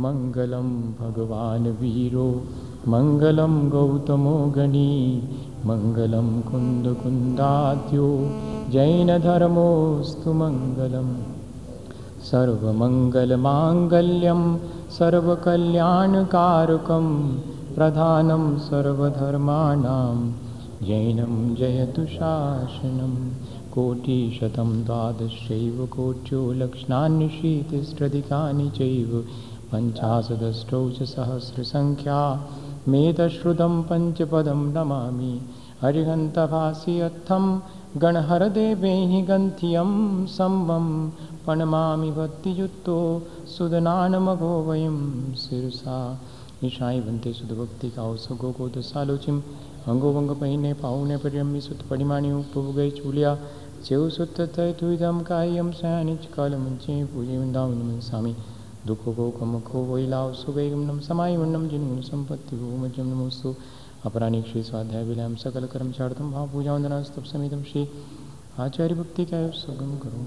मङ्गलं भगवान् वीरो मङ्गलं गौतमो गणी मङ्गलं कुन्दकुन्दाद्यो जैनधर्मोऽस्तु मङ्गलम् सर्वमङ्गलमाङ्गल्यं सर्वकल्याणकारकं प्रधानं सर्वधर्माणां जैनं जयतु शासनं। कोटिशतं द्वादशैव कोट्यो लक्षणान्यशीतिष्ठधिकानि चैव पञ्चाशदष्टौ च सहस्रसङ्ख्या मेतश्रुतं पञ्चपदं नमामि। हरिहन्तभासि अत्थं गणहरदेवैः गन्थियं सम्बं प्रणमामि भक्तियुक्तो सुदनानमघो वयं शिरसा ईशाई बनते सुध भक्ति का सगो को दसालोचिम अंगो वंग पहिने पाऊने परियम्मी सुत परिमाणी उपभ चूलिया चेव सुत तय तुदम कायम सयानिच काल मंचे पूजे वृंदावन स्वामी दुखो को कम खो वही लाव सुगम नम समाय वन्नम जिन संपत्ति भूमजम नमोस्तु अपराणिक श्री स्वाध्याय विलयम सकल कर्म। चार्तम भाव पूजा वंदना स्तप समितम श्री आचार्य भक्ति का सुगम करो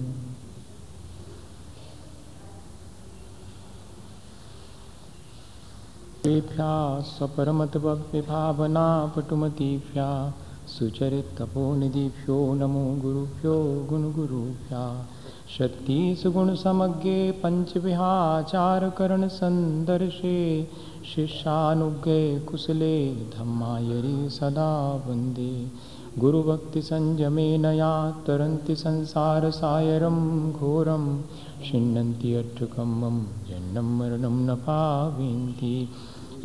तेभ्या स्वपरमतभव्यभावना पटुमतीभ्या सुचरितपोनिधिभ्यो नमो गुरुभ्यो गुणगुरुभ्या। शक्तिसुगुणसमज्ञे पञ्चविहाचारकरणसन्दर्शे शिष्यानुज्ञे कुशले धम्मायरि सदा वंदे। गुरुभक्तिसंयमेन या तरन्ति संसारसायरं घोरं छिन्नन्ति अट्टकं मम जन्मं मरणं न पाविन्ति।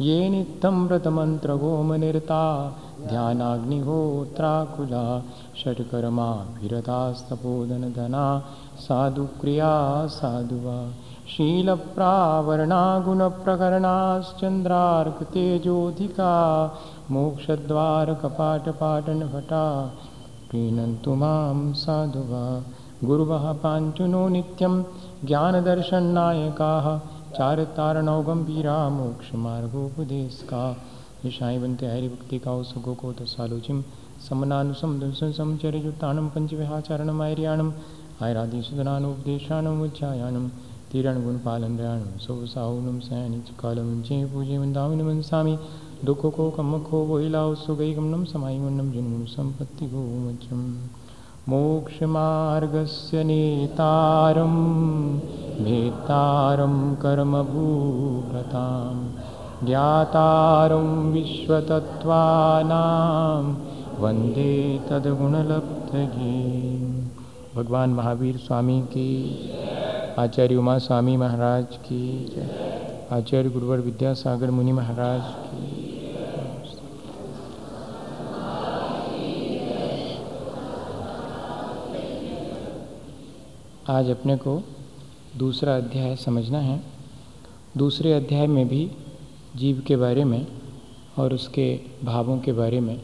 ये नित्यं व्रतमन्त्रगोमनिरता, ध्यानाग्निहोत्राकुला षट्कर्माभिरतास्तपोदनधना साधुक्रिया साधुवा। शीलप्रावरणागुणप्रकरणाश्चन्द्रार्कतेजोधिका, मोक्षद्वारकपाटपाटनभटा प्रीणन्तु माँ साधुवा। गुरुवः पाञ्चुनो नित्यं, ज्ञानदर्शननायकाः चारतारणौ गम्भीरा मोक्षमार्गोपदेशका। ईशाई बनते हरिभक्ति का सुगो को दसालोचिम समनानुसम उज्जायाणं तीरणगुणपालनयाणं सौसाहुनं सयानि च कालमुञ्चे पूजे वृन्दावन मनसामि दुःखो को कमखो वोहिलाओ सुगैगमनं समायमन्नं जन्म संपत्ति गोमजम् मोक्षमार्गस्य नेतारं, भेत्तारं कर्मभूभृतां ज्ञातारं विश्वतत्त्वानां, वंदे तद्गुणलब्धये। भगवान महावीर स्वामी की, आचार्य उमा स्वामी महाराज की, आचार्य गुरुवर विद्यासागर मुनि महाराज की। आज अपने को दूसरा अध्याय समझना है। दूसरे अध्याय में भी जीव के बारे में और उसके भावों के बारे में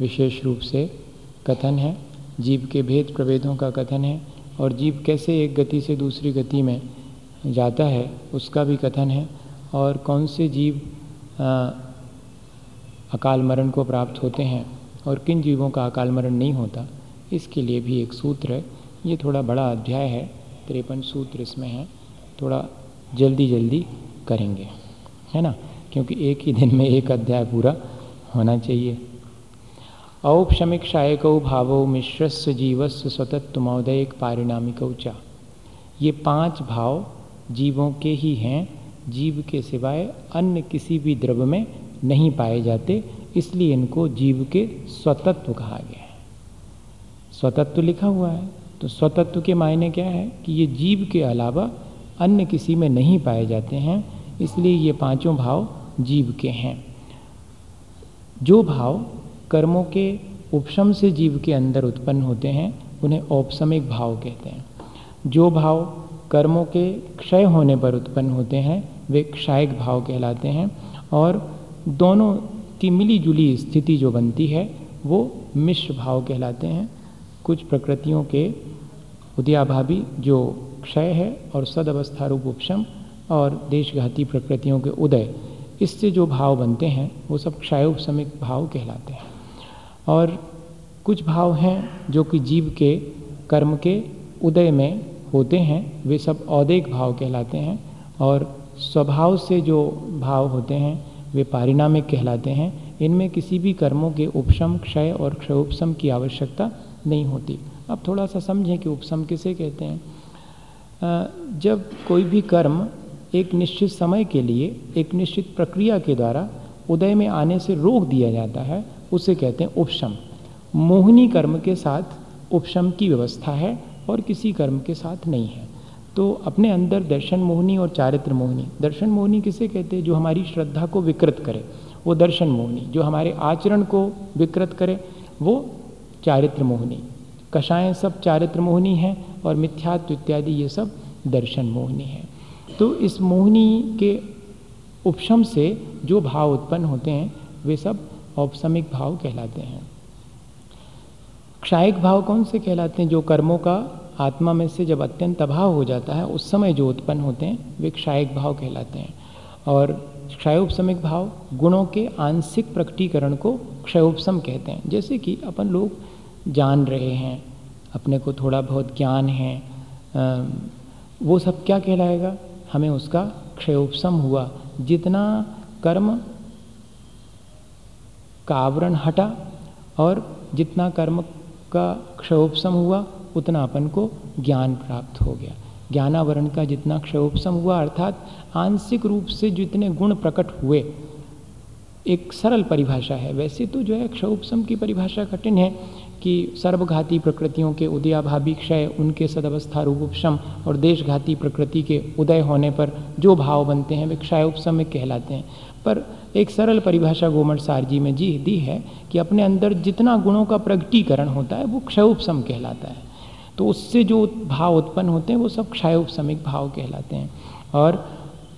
विशेष रूप से कथन है। जीव के भेद प्रभेदों का कथन है और जीव कैसे एक गति से दूसरी गति में जाता है उसका भी कथन है। और कौन से जीव आ, अकाल मरण को प्राप्त होते हैं और किन जीवों का अकाल मरण नहीं होता इसके लिए भी एक सूत्र है। ये थोड़ा बड़ा अध्याय है तिरपन सूत्र इसमें है। थोड़ा जल्दी जल्दी करेंगे है ना? क्योंकि एक ही दिन में एक अध्याय पूरा होना चाहिए। औपशमिक शायकौ भावो मिश्रस्य जीवस्य स्वतत्वमोदयक पारिणामिकौ चा। ये पाँच भाव जीवों के ही हैं, जीव के सिवाय अन्य किसी भी द्रव्य में नहीं पाए जाते, इसलिए इनको जीव के स्वतत्व कहा गया है। स्वतत्व लिखा हुआ है तो स्वतत्व के मायने क्या है? कि ये जीव के अलावा अन्य किसी में नहीं पाए जाते हैं, इसलिए ये पाँचों भाव जीव के हैं। जो भाव कर्मों के उपशम से जीव के अंदर उत्पन्न होते हैं, उन्हें औपसमिक भाव कहते हैं। जो भाव कर्मों के क्षय होने पर उत्पन्न होते हैं, वे क्षायक भाव कहलाते हैं और दोनों की मिली जुली स्थिति जो बनती है, वो मिश्र भाव कहलाते हैं। कुछ प्रकृतियों के उदयाभावी जो क्षय है और सदअवस्था रूप उपशम और देशघाती प्रकृतियों के उदय, इससे जो भाव बनते हैं, वो सब क्षयोपशमिक भाव कहलाते हैं। और कुछ भाव हैं जो कि जीव के कर्म के उदय में होते हैं। वे सब औदिक भाव कहलाते हैं और स्वभाव से जो भाव होते हैं, वे पारिणामिक कहलाते हैं। इनमें किसी भी कर्मों के उपशम, क्षय और क्षय उपशम की आवश्यकता नहीं होती। अब थोड़ा सा समझें कि उपशम किसे कहते हैं। जब कोई भी कर्म एक निश्चित समय के लिए, एक निश्चित प्रक्रिया के द्वारा उदय में आने से रोक दिया जाता है उसे कहते हैं उपशम। मोहिनी कर्म के साथ उपशम की व्यवस्था है और किसी कर्म के साथ नहीं है। तो अपने अंदर दर्शन मोहिनी और चारित्र मोहिनी। दर्शन मोहिनी किसे कहते हैं? जो हमारी श्रद्धा को विकृत करे। वो दर्शन मोहिनी। जो हमारे आचरण को विकृत करे, वो चारित्र मोहिनी। कषाएँ सब चारित्र मोहिनी हैं और मिथ्यात्व इत्यादि ये सब दर्शन मोहिनी है। तो इस मोहिनी के उपशम से जो भाव उत्पन्न होते हैं, वे सब औपसमिक भाव कहलाते हैं। क्षायिक भाव कौन से कहलाते हैं? जो कर्मों का आत्मा में से जब अत्यंत अभाव हो जाता है, उस समय जो उत्पन्न होते हैं, वे क्षायिक भाव कहलाते हैं। और क्षयोपसमिक भाव गुणों के आंशिक प्रकटीकरण को क्षयोपसम कहते हैं। जैसे कि अपन लोग जान रहे हैं, अपने को थोड़ा बहुत ज्ञान है वो सब क्या कहलाएगा? हमें उसका क्षयोपसम हुआ। जितना कर्म का आवरण हटा और जितना कर्म का क्षयोपसम हुआ, उतना अपन को ज्ञान प्राप्त हो गया। ज्ञानावरण का जितना क्षयोपसम हुआ, अर्थात आंशिक रूप से जितने गुण प्रकट हुए, एक सरल परिभाषा है। वैसे तो जो है क्षयोपसम की परिभाषा कठिन है कि सर्वघाती प्रकृतियों के उदयाभावी क्षय, उनके सदवस्था रूप उपशम और देशघाती प्रकृति के उदय होने पर जो भाव बनते हैं, वे क्षयोपसम में कहलाते हैं। पर एक सरल परिभाषा गोमठ सारजी में जी दी है कि अपने अंदर जितना गुणों का प्रगटीकरण होता है, वो क्षयोपसम कहलाता है। तो उससे जो भाव उत्पन्न होते हैं, वो सब क्षयोपसमिक भाव कहलाते हैं। और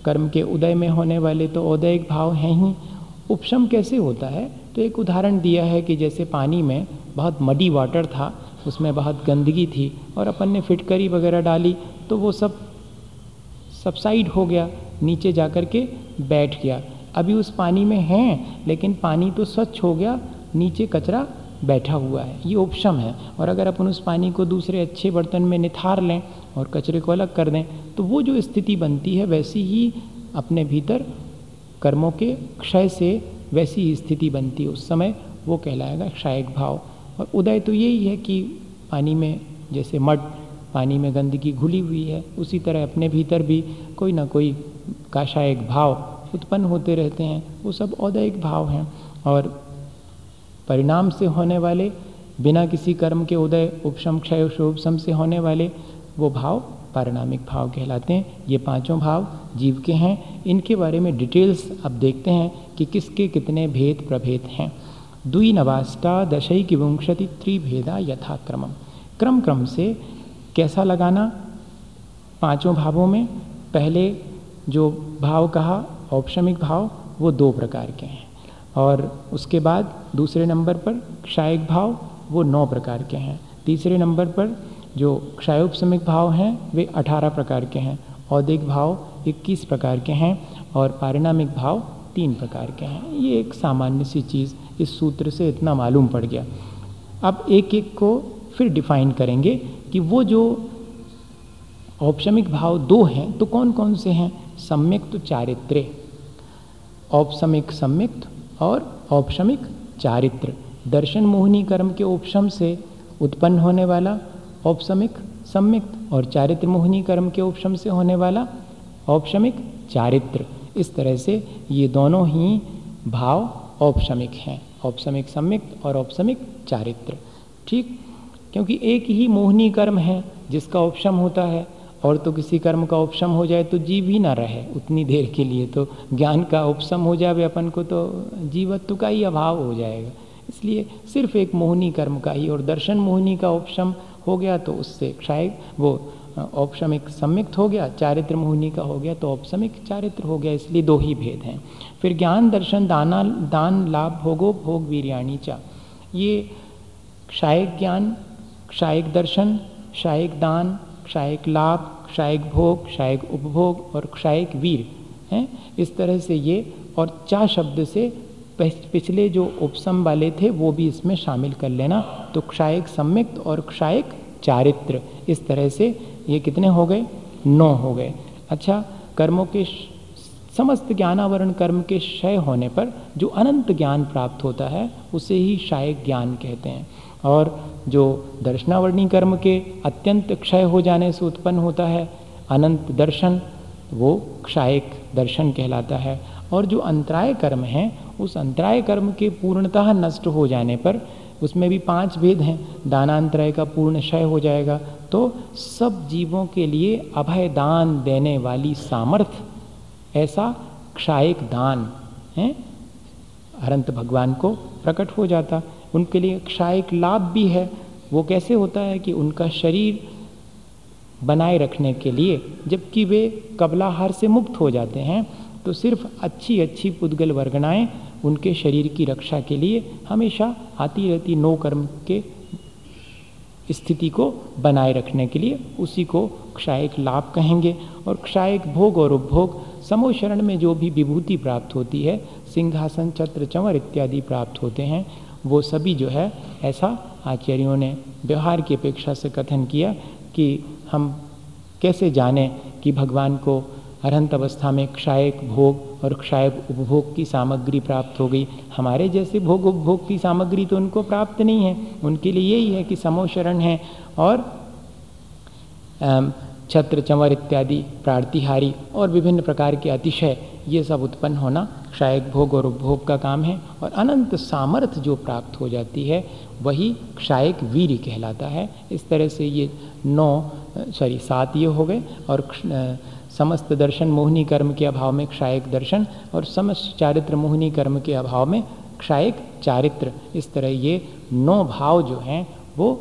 कर्म के उदय में होने वाले तो उदयिक भाव हैं ही। उपशम कैसे होता है? तो एक उदाहरण दिया है कि जैसे पानी में बहुत मडी वाटर था, उसमें बहुत गंदगी थी और अपन ने फिटकरी वगैरह डाली तो वो सब सबसाइड हो गया, नीचे जा कर के बैठ गया। अभी उस पानी में हैं, लेकिन पानी तो स्वच्छ हो गया, नीचे कचरा बैठा हुआ है। ये उपशम है। और अगर अपन उस पानी को दूसरे अच्छे बर्तन में निथार लें और कचरे को अलग कर दें तो वो जो स्थिति बनती है, वैसी ही अपने भीतर कर्मों के क्षय से वैसी ही स्थिति बनती है। उस समय वो कहलाएगा क्षयक भाव। और उदय तो यही है कि पानी में, जैसे मड पानी में गंदगी घुली हुई है, उसी तरह अपने भीतर भी कोई ना कोई काशायक भाव उत्पन्न होते रहते हैं, वो सब औदयिक भाव हैं और परिणाम से होने वाले, बिना किसी कर्म के उदय, उपशम, क्षय शोभसम से होने वाले, वो भाव पारिणामिक भाव कहलाते हैं। ये पाँचों भाव जीव के हैं। इनके बारे में डिटेल्स अब देखते हैं कि किसके कितने भेद प्रभेद हैं। दुई नवाष्टा दशई की विंशति त्रिभेदा यथाक्रम क्रम क्रम से कैसा लगाना? पाँचों भावों में पहले जो भाव कहा औपशमिक भाव, वो दो प्रकार के हैं। और उसके बाद दूसरे नंबर पर क्षायिक भाव, वो नौ प्रकार के हैं। तीसरे नंबर पर जो क्षयोपशमिक भाव हैं, वे अठारह प्रकार के हैं। औदिक भाव इक्कीस प्रकार के हैं और पारिणामिक भाव तीन प्रकार के हैं। ये एक सामान्य सी चीज़ इस सूत्र से इतना मालूम पड़ गया। अब एक एक को फिर डिफाइन करेंगे कि वो जो औपशमिक भाव दो हैं तो कौन कौन से हैं? सम्यक तो चारित्र्य। औपशमिक सम्यक्त और औपशमिक चारित्र। दर्शन मोहिनी कर्म के उपशम से उत्पन्न होने वाला औपशमिक सम्यक्त और चारित्र मोहिनी कर्म के उपशम से होने वाला औपशमिक चारित्र। इस तरह से ये दोनों ही भाव औपशमिक हैं औपशमिक सम्यक्त और औपशमिक चारित्र। ठीक? क्योंकि एक ही मोहिनी कर्म है जिसका उपशम होता है। और तो किसी कर्म का उपशम हो जाए तो जीव ही ना रहे उतनी देर के लिए तो ज्ञान का उपशम हो जाए अपन को तो जीवत्व का ही अभाव हो जाएगा। इसलिए सिर्फ़ एक मोहनी कर्म का ही और दर्शन मोहनी का उपशम हो गया तो उससे शायद वो औपशमिक सम्मिक्त हो गया, चारित्र मोहनी का हो गया तो औपशमिक चारित्र हो गया, इसलिए दो ही भेद हैं। फिर ज्ञान, दर्शन, दाना, दान, लाभ, भोगो, भोग, वीरियाणी चा। ये क्षायिक ज्ञान क्षायिक दर्शन क्षायिक दान क्षायिक लाभ, क्षायिक भोग, क्षायिक उपभोग और क्षायिक वीर, हैं? इस तरह से ये और चा शब्द से पिछले जो उपसम वाले थे, वो भी इसमें शामिल कर लेना। तो क्षायिक सम्मिक्त और क्षायिक चारित्र, इस तरह से ये कितने हो गए? नौ हो गए। अच्छा कर्मों के समस्त ज्ञानावरण कर्म के क्षय होने पर जो अनंत ज्ञान प्राप्त होता है, उसे ही शायक ज्ञान कहते हैं। और जो दर्शनावर्णी कर्म के अत्यंत क्षय हो जाने से उत्पन्न होता है, अनंत दर्शन, वो क्षायक दर्शन कहलाता है। और जो अंतराय कर्म है, उस अंतराय कर्म के पूर्णतः नष्ट हो जाने पर उसमें भी पाँच भेद हैं। दानांतराय का पूर्ण क्षय हो जाएगा। तो सब जीवों के लिए अभय दान देने वाली सामर्थ्य ऐसा क्षायक दान, है, अनंत भगवान को प्रकट हो जाता। उनके लिए क्षायिक लाभ भी है। वो कैसे होता है कि उनका शरीर बनाए रखने के लिए, जबकि वे कबलाहार से मुक्त हो जाते हैं तो सिर्फ़ अच्छी अच्छी पुद्गल वर्गनाएँ उनके शरीर की रक्षा के लिए हमेशा आती रहती नो कर्म के स्थिति को बनाए रखने के लिए उसी को क्षायक लाभ कहेंगे। और क्षायक भोग और उपभोग समोशरण में जो भी विभूति प्राप्त होती है, सिंहासन छत्र चंवर इत्यादि प्राप्त होते हैं वो सभी जो है ऐसा आचार्यों ने व्यवहार की अपेक्षा से कथन किया कि हम कैसे जाने कि भगवान को अरहंत अवस्था में क्षायक भोग और क्षायक उपभोग की सामग्री प्राप्त हो गई। हमारे जैसे भोग उपभोग की सामग्री तो उनको प्राप्त नहीं है। उनके लिए यही है कि समोशरण है और छत्र चंवर इत्यादि, प्रार्तिहारी और विभिन्न प्रकार के अतिशय, ये सब उत्पन्न होना क्षायक भोग और उपभोग का काम है और अनंत सामर्थ्य जो प्राप्त हो जाती है, वही क्षायक वीर कहलाता है। इस तरह से ये नौ, सॉरी, सात ये हो गए और समस्त दर्शन मोहनी कर्म के अभाव में क्षायक दर्शन और समस्त चारित्र मोहनी कर्म के अभाव में क्षायक चारित्र। इस तरह ये नौ भाव जो हैं, वो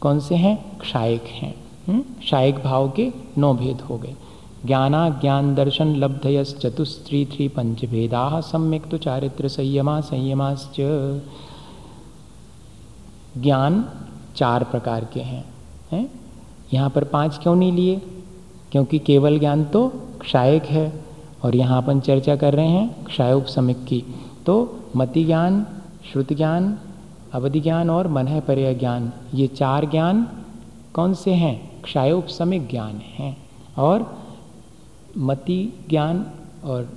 कौन से हैं? क्षायक हैं। हम्म? क्षायक भाव के नौ भेद हो गए। ज्ञाना ज्ञान दर्शन लब्धयस चतुस्त्री थ्री पंच भेदा सम्यक तो चारित्र संयमा संयमाश्च। ज्ञान चार प्रकार के हैं हैं? यहाँ पर पाँच क्यों नहीं लिए? क्योंकि केवल ज्ञान तो क्षायक है और यहाँ अपन चर्चा कर रहे हैं क्षाय उपसमिक की। तो मति ज्ञान, श्रुति ज्ञान, अवधि ज्ञान और मन पर्य ज्ञान, ये चार ज्ञान कौन से हैं? क्षाय उपसमिक ज्ञान हैं और मति ज्ञान और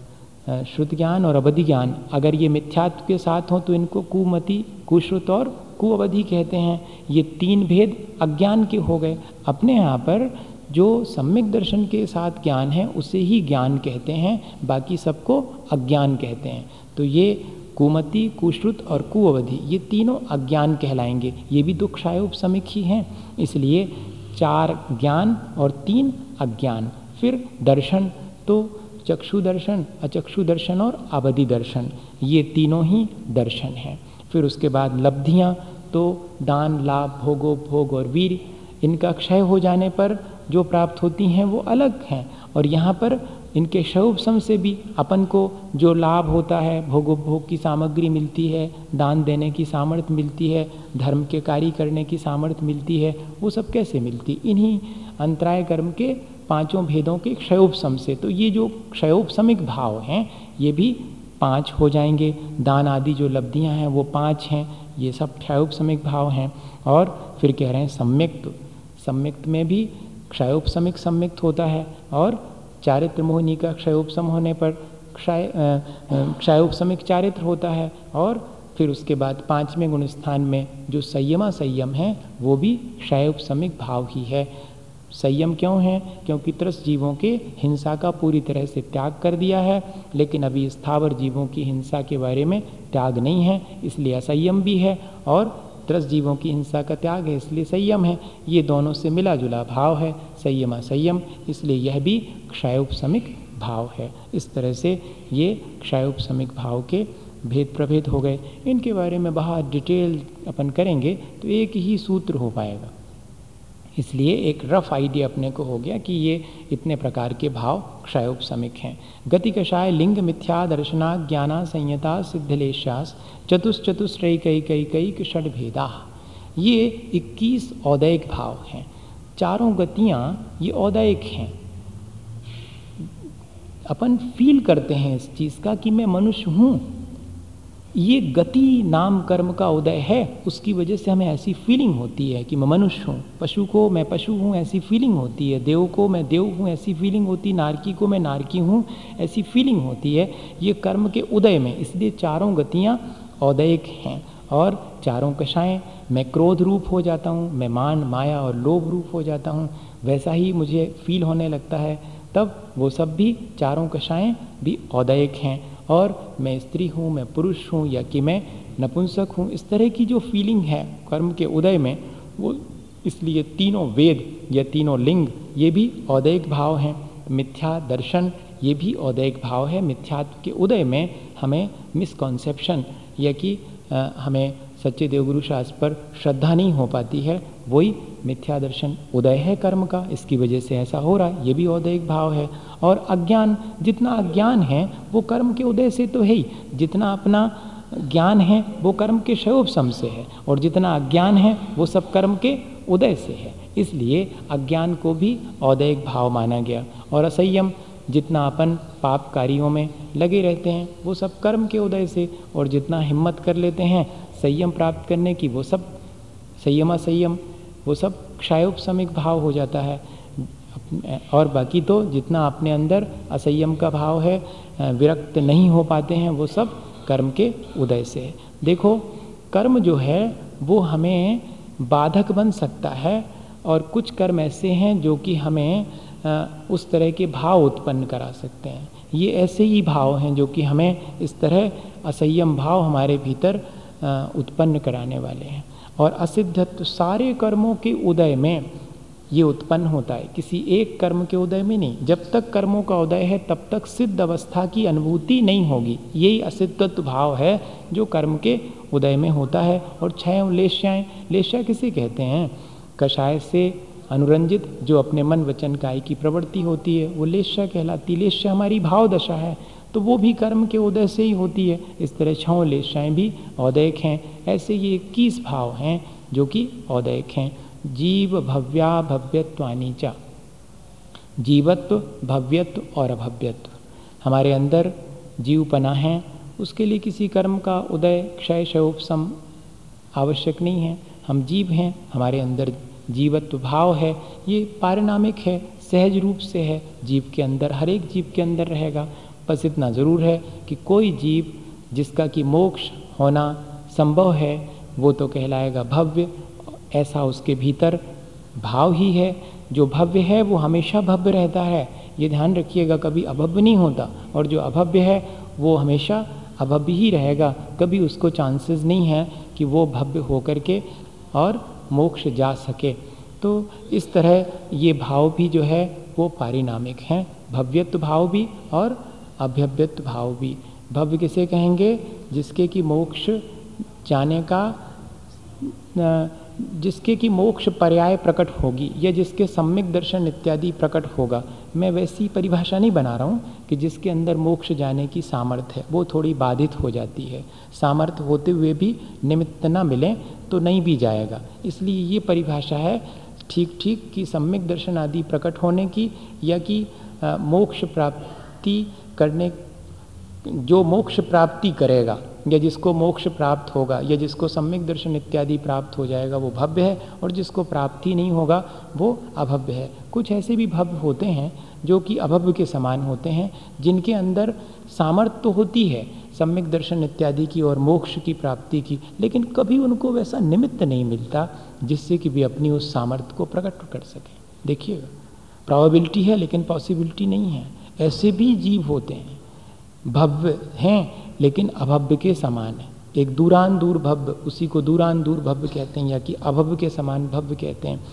श्रुत ज्ञान और अवधि ज्ञान। अगर ये मिथ्यात्व के साथ हों तो इनको कुमति, कुश्रुत और कुअवधि कहते हैं। ये तीन भेद अज्ञान के हो गए। अपने यहाँ पर जो सम्यक दर्शन के साथ ज्ञान है, उसे ही ज्ञान कहते हैं। बाकी सबको अज्ञान कहते हैं। तो ये कुमति, कुश्रुत और कुअवधि, ये तीनों अज्ञान कहलाएँगे। ये भी दो क्षायोपसमिक ही हैं। इसलिए चार ज्ञान और तीन अज्ञान। फिर दर्शन तो चक्षु दर्शन, अचक्षु दर्शन और अवधि दर्शन। ये तीनों ही दर्शन हैं। फिर उसके बाद लब्धियाँ तो दान, लाभ, भोगो, भोग और वीर। इनका क्षय हो जाने पर जो प्राप्त होती हैं वो अलग हैं। और यहाँ पर इनके शवसम से भी अपन को जो लाभ होता है, भोगोपभोग की सामग्री मिलती है, दान देने की सामर्थ्य मिलती है, धर्म के कार्य करने की सामर्थ्य मिलती है, वो सब कैसे मिलती? इन्हीं अंतराय कर्म के पाँचों भेदों के क्षयोपम से। तो ये जो क्षयोपमिक भाव हैं, ये भी पाँच हो जाएँगे। दान आदि जो लब्धियाँ हैं, वो पाँच हैं। ये सब क्षयोपमिक भाव हैं। और फिर कह रहे हैं सम्यक्त सम्यक्त में भी क्षयोपसमिक सम्यक्त होता है। और चारित्र मोहिनी का क्षयोपसम होने पर क्षय क्षयोपसमिक चारित्र होता है और फिर उसके बाद पाँचवें गुण स्थान में जो संयमा संयम है, वो भी क्षयोपसमिक भाव ही है। संयम क्यों है? क्योंकि त्रस जीवों के हिंसा का पूरी तरह से त्याग कर दिया है, लेकिन अभी स्थावर जीवों की हिंसा के बारे में त्याग नहीं है, इसलिए असंयम भी है और त्रस जीवों की हिंसा का त्याग है, इसलिए संयम है। ये दोनों से मिला जुला भाव है। संयम, असंयम, इसलिए यह भी क्षयोपसमिक भाव है। इस तरह से ये क्षयोपसमिक भाव के भेद प्रभेद हो गए। इनके बारे में बहुत डिटेल अपन करेंगे तो एक ही सूत्र हो पाएगा। इसलिए एक रफ आइडिया अपने को हो गया कि ये इतने प्रकार के भाव क्षयोपसमिक हैं। गति कषाय लिंग मिथ्या दर्शना ज्ञाना संयता सिद्धलेशास चतुश्चतुश्रय कई कई कई षड भेदा। ये 21 औदयिक भाव हैं। चारों गतियाँ ये औदयिक हैं। अपन फील करते हैं इस चीज़ का कि मैं मनुष्य हूँ। ये गति नाम कर्म का उदय है, उसकी वजह से हमें ऐसी फीलिंग होती है कि मैं मनुष्य हूँ। पशु को मैं पशु हूँ, ऐसी फीलिंग होती है। देव को मैं देव हूँ, ऐसी फीलिंग होती है। नारकी को मैं नारकी हूँ, ऐसी फीलिंग होती है। ये कर्म के उदय में, इसलिए चारों गतियाँ औदयिक हैं और चारों कषाएँ मैं क्रोध रूप हो जाता हूँ, मैं मान, माया और लोभ रूप हो जाता हूँ। वैसा ही मुझे फील होने लगता है। तब वो सब भी, चारों कषाएँ भी औदयिक हैं। और मैं स्त्री हूँ, मैं पुरुष हूँ, या कि मैं नपुंसक हूँ, इस तरह की जो फीलिंग है कर्म के उदय में, वो इसलिए तीनों वेद या तीनों लिंग, ये भी औदयिक भाव हैं। मिथ्या दर्शन, ये भी औदयिक भाव है। मिथ्यात्व के उदय में हमें मिसकॉन्सेप्शन या कि हमें सच्चे देवगुरु शास्त्र पर श्रद्धा नहीं हो पाती है, वही मिथ्या दर्शन उदय है कर्म का, इसकी वजह से ऐसा हो रहा है, ये भी औदयिक भाव है। और अज्ञान, जितना अज्ञान है, वो कर्म के उदय से तो है ही, जितना अपना ज्ञान है, वो कर्म के शयोपम से है, और जितना अज्ञान है, वो सब कर्म के उदय से है। इसलिए अज्ञान को भी औदयिक भाव माना गया। और असंयम, जितना अपन पाप कार्यों में लगे रहते हैं, वो सब कर्म के उदय से, और जितना हिम्मत कर लेते हैं संयम प्राप्त करने की वो सब संयम असंयम वो सब क्षयोपसमिक भाव हो जाता है। और बाकी तो जितना अपने अंदर असंयम का भाव है, विरक्त नहीं हो पाते हैं, वो सब कर्म के उदय से है। देखो, कर्म जो है, वो हमें बाधक बन सकता है, और कुछ कर्म ऐसे हैं जो कि हमें उस तरह के भाव उत्पन्न करा सकते हैं। ये ऐसे ही भाव हैं जो कि हमें इस तरह असंयम भाव हमारे भीतर उत्पन्न कराने वाले हैं। और असिद्धत्व सारे कर्मों के उदय में ये उत्पन्न होता है। किसी एक कर्म के उदय में नहीं। जब तक कर्मों का उदय है, तब तक सिद्ध अवस्था की अनुभूति नहीं होगी। यही असिद्धत्व भाव है जो कर्म के उदय में होता है। और छह लेश्याएँ लेश्या किसे कहते हैं? कषाय से अनुरंजित जो अपने मन वचन काय की प्रवृत्ति होती है, वो लेश्या कहलाती लेश्या हमारी भाव दशा है। तो वो भी कर्म के उदय से ही होती है। इस तरह छौ लेशाएँ भी औदयक हैं। ऐसे ये इक्कीस भाव हैं जो कि औदयक हैं। जीव भव्या भव्यत्वानी चा। जीवत्व, भव्यत्व और अभव्यत्व। हमारे अंदर जीवपना है। उसके लिए किसी कर्म का उदय, क्षय शोपसम आवश्यक नहीं है। हम जीव हैं। हमारे अंदर जीवत्व भाव है। ये पारिणामिक है। सहज रूप से है। जीव के अंदर, हर एक जीव के अंदर रहेगा। बस इतना ज़रूर है कि कोई जीव जिसका कि मोक्ष होना संभव है, वो तो कहलाएगा भव्य। ऐसा उसके भीतर भाव ही है। जो भव्य है, वो हमेशा भव्य रहता है। ये ध्यान रखिएगा, कभी अभव्य नहीं होता। और जो अभव्य है, वो हमेशा अभव्य ही रहेगा। कभी उसको चांसेस नहीं है कि वो भव्य होकर के और मोक्ष जा सके। तो इस तरह ये भाव भी जो है, वो पारिणामिक हैं। भव्यत्व भाव भी और अभ्यव्यत भाव भी। भव्य किसे कहेंगे? जिसके कि मोक्ष जाने का जिसके कि मोक्ष पर्याय प्रकट होगी या जिसके सम्यक दर्शन इत्यादि प्रकट होगा। मैं वैसी परिभाषा नहीं बना रहा हूँ कि जिसके अंदर मोक्ष जाने की सामर्थ्य है। वो थोड़ी बाधित हो जाती है। सामर्थ्य होते हुए भी निमित्त न मिले तो नहीं भी जाएगा। इसलिए ये परिभाषा है ठीक ठीक कि सम्यक दर्शन आदि प्रकट होने की या कि मोक्ष प्राप्ति करने जो मोक्ष प्राप्ति करेगा, या जिसको मोक्ष प्राप्त होगा, या जिसको सम्यक दर्शन इत्यादि प्राप्त हो जाएगा, वो भव्य है, और जिसको प्राप्ति नहीं होगा, वो अभव्य है। कुछ ऐसे भी भव्य होते हैं, जो कि अभव्य के समान होते हैं, जिनके अंदर सामर्थ्य तो होती है सम्यक दर्शन इत्यादि की और मोक्ष की प्राप्ति की, लेकिन कभी उनको वैसा निमित्त नहीं मिलता, जिससे कि वे अपनी उस सामर्थ्य को प्रकट कर सकें। देखिएगा प्रॉबिलिटी है, लेकिन पॉसिबिलिटी नहीं है। ऐसे भी जीव होते हैं। भव्य हैं, लेकिन अभव्य के समान है। एक दूरान दूर भव्य, उसी को दूरान दूर भव्य कहते हैं या कि अभव्य के समान भव्य कहते हैं।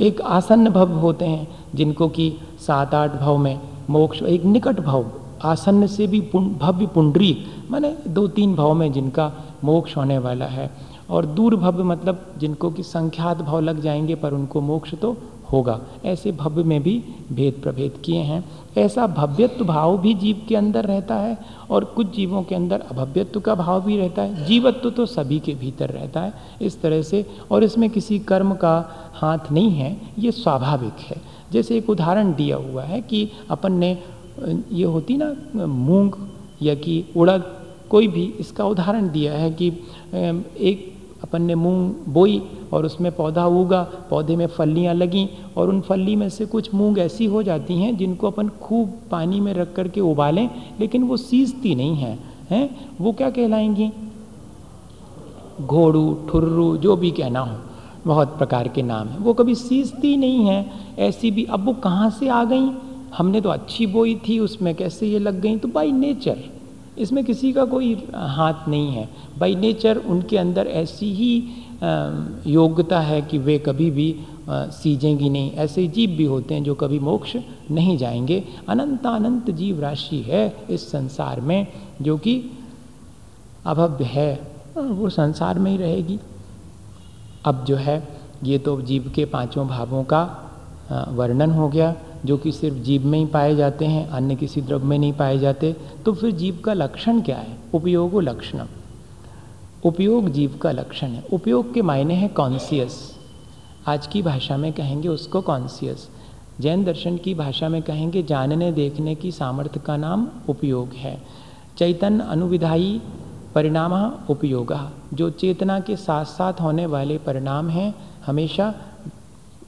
एक आसन्न भव्य होते हैं, जिनको कि सात आठ भाव में मोक्ष, एक निकट भव, आसन्न से भी भव्य पुंडरी, माने दो तीन भाव में जिनका मोक्ष होने वाला है। और दूर भव्य मतलब जिनको कि संख्यात भाव लग जाएँगे, पर उनको मोक्ष तो होगा। ऐसे भव्य में भी भेद प्रभेद किए हैं। ऐसा भव्यत्व भाव भी जीव के अंदर रहता है और कुछ जीवों के अंदर अभव्यत्व का भाव भी रहता है। जीवत्व तो सभी के भीतर रहता है, इस तरह से। और इसमें किसी कर्म का हाथ नहीं है, ये स्वाभाविक है। जैसे एक उदाहरण दिया हुआ है कि अपन ने, ये होती ना, मूंग या कि उड़द, कोई भी, इसका उदाहरण दिया है कि एक अपन ने मूंग बोई और उसमें पौधा उगा, पौधे में फलियाँ लगीं और उन फली में से कुछ मूंग ऐसी हो जाती हैं जिनको अपन खूब पानी में रख कर के उबालें, लेकिन वो सीजती नहीं हैं। हैं? वो क्या कहलाएँगी? घोड़ू, ठुर्रू, जो भी कहना हो, बहुत प्रकार के नाम हैं। वो कभी सीजती नहीं हैं। ऐसी भी, अब वो कहाँ से आ गई? हमने तो अच्छी बोई थी, उसमें कैसे ये लग गई? तो बाई नेचर इसमें किसी का कोई हाथ नहीं है। बाई नेचर उनके अंदर ऐसी ही योग्यता है कि वे कभी भी सीजेंगी नहीं। ऐसे जीव भी होते हैं जो कभी मोक्ष नहीं जाएँगे। अनंत अनंत जीव राशि है इस संसार में, जो कि अभव्य है। वो संसार में ही रहेगी। अब जो है, ये तो जीव के पाँचों भावों का वर्णन हो गया। जो कि सिर्फ़ जीव में ही पाए जाते हैं, अन्य किसी द्रव्य में नहीं पाए जाते तो फिर जीव का लक्षण क्या है? उपयोग लक्षणम। उपयोग जीव का लक्षण है। उपयोग के मायने हैं कॉन्सियस आज की भाषा में कहेंगे उसको कॉन्सियस जैन दर्शन की भाषा में कहेंगे जानने, देखने की सामर्थ्य का नाम उपयोग है। चैतन्य अनुविधायी परिणाम उपयोग। जो चेतना के साथ साथ होने वाले परिणाम हैं, हमेशा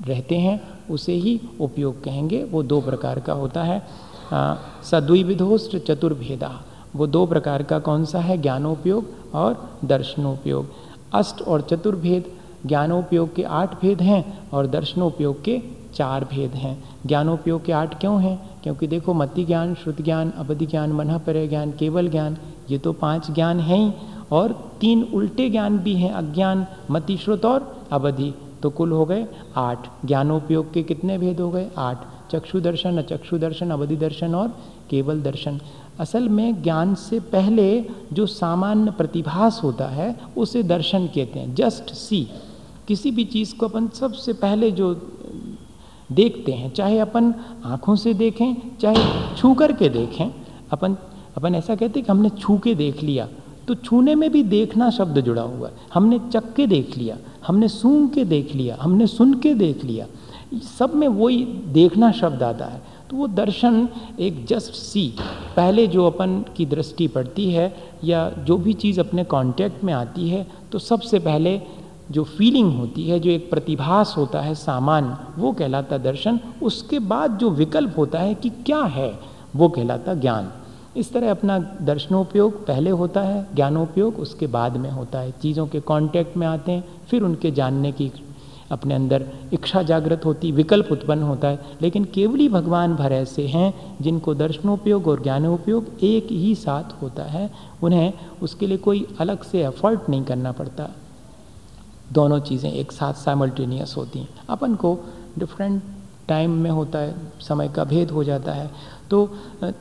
रहते हैं उसे ही उपयोग कहेंगे। वो दो प्रकार का होता है। सद्विविधोष्ट चतुर्भेदा। वो दो प्रकार का कौन सा है? ज्ञानोपयोग और दर्शनोपयोग। अष्ट और चतुर्भेद ज्ञानोपयोग के आठ भेद हैं और दर्शनोपयोग के चार भेद हैं। ज्ञानोपयोग के आठ क्यों हैं? क्योंकि देखो, मति ज्ञान, श्रुत ज्ञान अवधि ज्ञान मन पर ज्ञान, केवल ज्ञान, ये तो पाँच ज्ञान हैं ही। और तीन उल्टे ज्ञान भी हैं, अज्ञान, मति, श्रुत और अवधि तो कुल हो गए आठ। ज्ञानोपयोग के कितने भेद हो गए? आठ। चक्षु दर्शन, अचक्षु दर्शन, अवधि दर्शन और केवल दर्शन। असल में ज्ञान से पहले जो सामान्य प्रतिभास होता है, उसे दर्शन कहते हैं। Just see. किसी भी चीज़ को अपन सबसे पहले जो देखते हैं, चाहे अपन आँखों से देखें, चाहे छू कर के देखें, अपन अपन ऐसा कहते हैं कि हमने छू के देख लिया। तो छूने में भी देखना शब्द जुड़ा हुआ है। हमने चक के देख लिया। हमने सूंघ के देख लिया, हमने सुन के देख लिया। सब में वही देखना शब्द आता है। तो वो दर्शन एक जस्ट सी पहले जो अपन की दृष्टि पड़ती है या जो भी चीज़ अपने कांटेक्ट में आती है तो सबसे पहले जो फीलिंग होती है, जो एक प्रतिभास होता है सामान, वो कहलाता दर्शन। उसके बाद जो विकल्प होता है कि क्या है, वो कहलाता ज्ञान। इस तरह अपना दर्शनोपयोग पहले होता है, ज्ञानोपयोग उसके बाद में होता है। चीज़ों के कांटेक्ट में आते हैं, फिर उनके जानने की अपने अंदर इच्छा जागृत होती, विकल्प उत्पन्न होता है। लेकिन केवली भगवान भर ऐसे हैं, जिनको दर्शनोपयोग और ज्ञानोपयोग एक ही साथ होता है, उन्हें उसके लिए कोई अलग से एफर्ट नहीं करना पड़ता। दोनों चीज़ें एक साथ साइमल्टेनियस होती हैं। अपन को डिफरेंट टाइम में होता है, समय का भेद हो जाता है। तो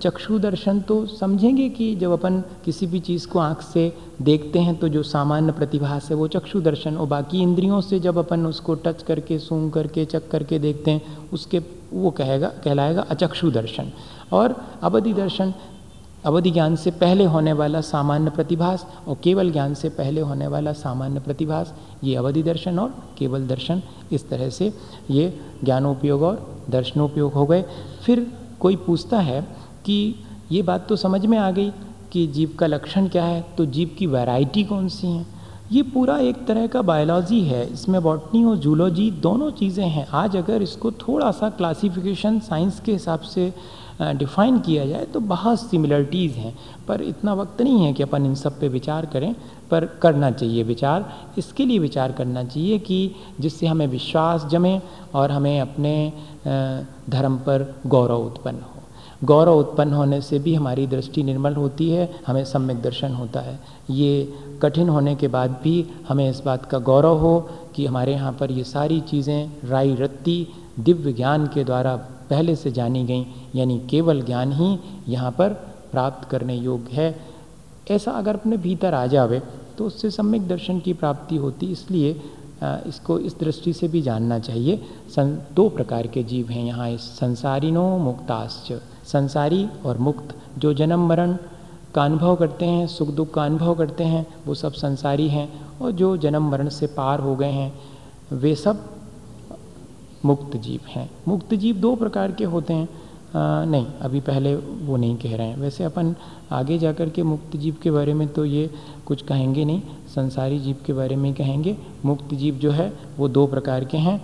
चक्षु दर्शन तो समझेंगे कि जब अपन किसी भी चीज़ को आँख से देखते हैं तो जो सामान्य प्रतिभास है वो चक्षु दर्शन और बाकी इंद्रियों से जब अपन उसको टच करके, सूंघ करके, चक करके देखते हैं, उसके, वो कहेगा, कहलाएगा अचक्षु दर्शन। और अवधि दर्शन, अवधि ज्ञान से पहले होने वाला सामान्य प्रतिभास और केवल ज्ञान से पहले होने वाला सामान्य प्रतिभास, ये अवधि दर्शन और केवल दर्शन, इस तरह से ये ज्ञानोपयोग और दर्शनोपयोग हो गए। फिर कोई पूछता है कि ये बात तो समझ में आ गई कि जीव का लक्षण क्या है तो जीव की वैरायटी कौन सी है? ये पूरा एक तरह का बायोलॉजी है। इसमें बॉटनी और जूलॉजी दोनों चीज़ें हैं। आज अगर इसको थोड़ा सा क्लासिफिकेशन साइंस के हिसाब से डिफ़ाइन किया जाए तो बहुत सिमिलरिटीज़ हैं। पर इतना वक्त नहीं है कि अपन इन सब पे विचार करें, पर करना चाहिए विचार। इसके लिए विचार करना चाहिए कि जिससे हमें विश्वास जमे और हमें अपने धर्म पर गौरव उत्पन्न हो। गौरव उत्पन्न होने से भी हमारी दृष्टि निर्मल होती है, हमें सम्यक दर्शन होता है। ये कठिन होने के बाद भी हमें इस बात का गौरव हो कि हमारे यहाँ पर ये सारी चीज़ें राई रत्ती दिव्य ज्ञान के द्वारा पहले से जानी गई यानी केवल ज्ञान ही यहाँ पर प्राप्त करने योग्य है। ऐसा अगर अपने भीतर आ जावे तो उससे सम्यक दर्शन की प्राप्ति होती इसलिए इसको इस दृष्टि से भी जानना चाहिए। सं, दो प्रकार के जीव हैं यहाँ इस संसारिनो मुक्ताश्च। संसारी और मुक्त जो जन्म मरण का अनुभव करते हैं सुख दुख का अनुभव करते हैं वो सब संसारी हैं और जो जन्म मरण से पार हो गए हैं वे सब मुक्त जीव हैं। मुक्त जीव दो प्रकार के होते हैं। आ, नहीं अभी पहले वो नहीं कह रहे हैं। वैसे अपन आगे जाकर के मुक्त जीव के बारे में तो ये कुछ कहेंगे नहीं संसारी जीव के बारे में कहेंगे। मुक्त जीव जो है वो दो प्रकार के हैं।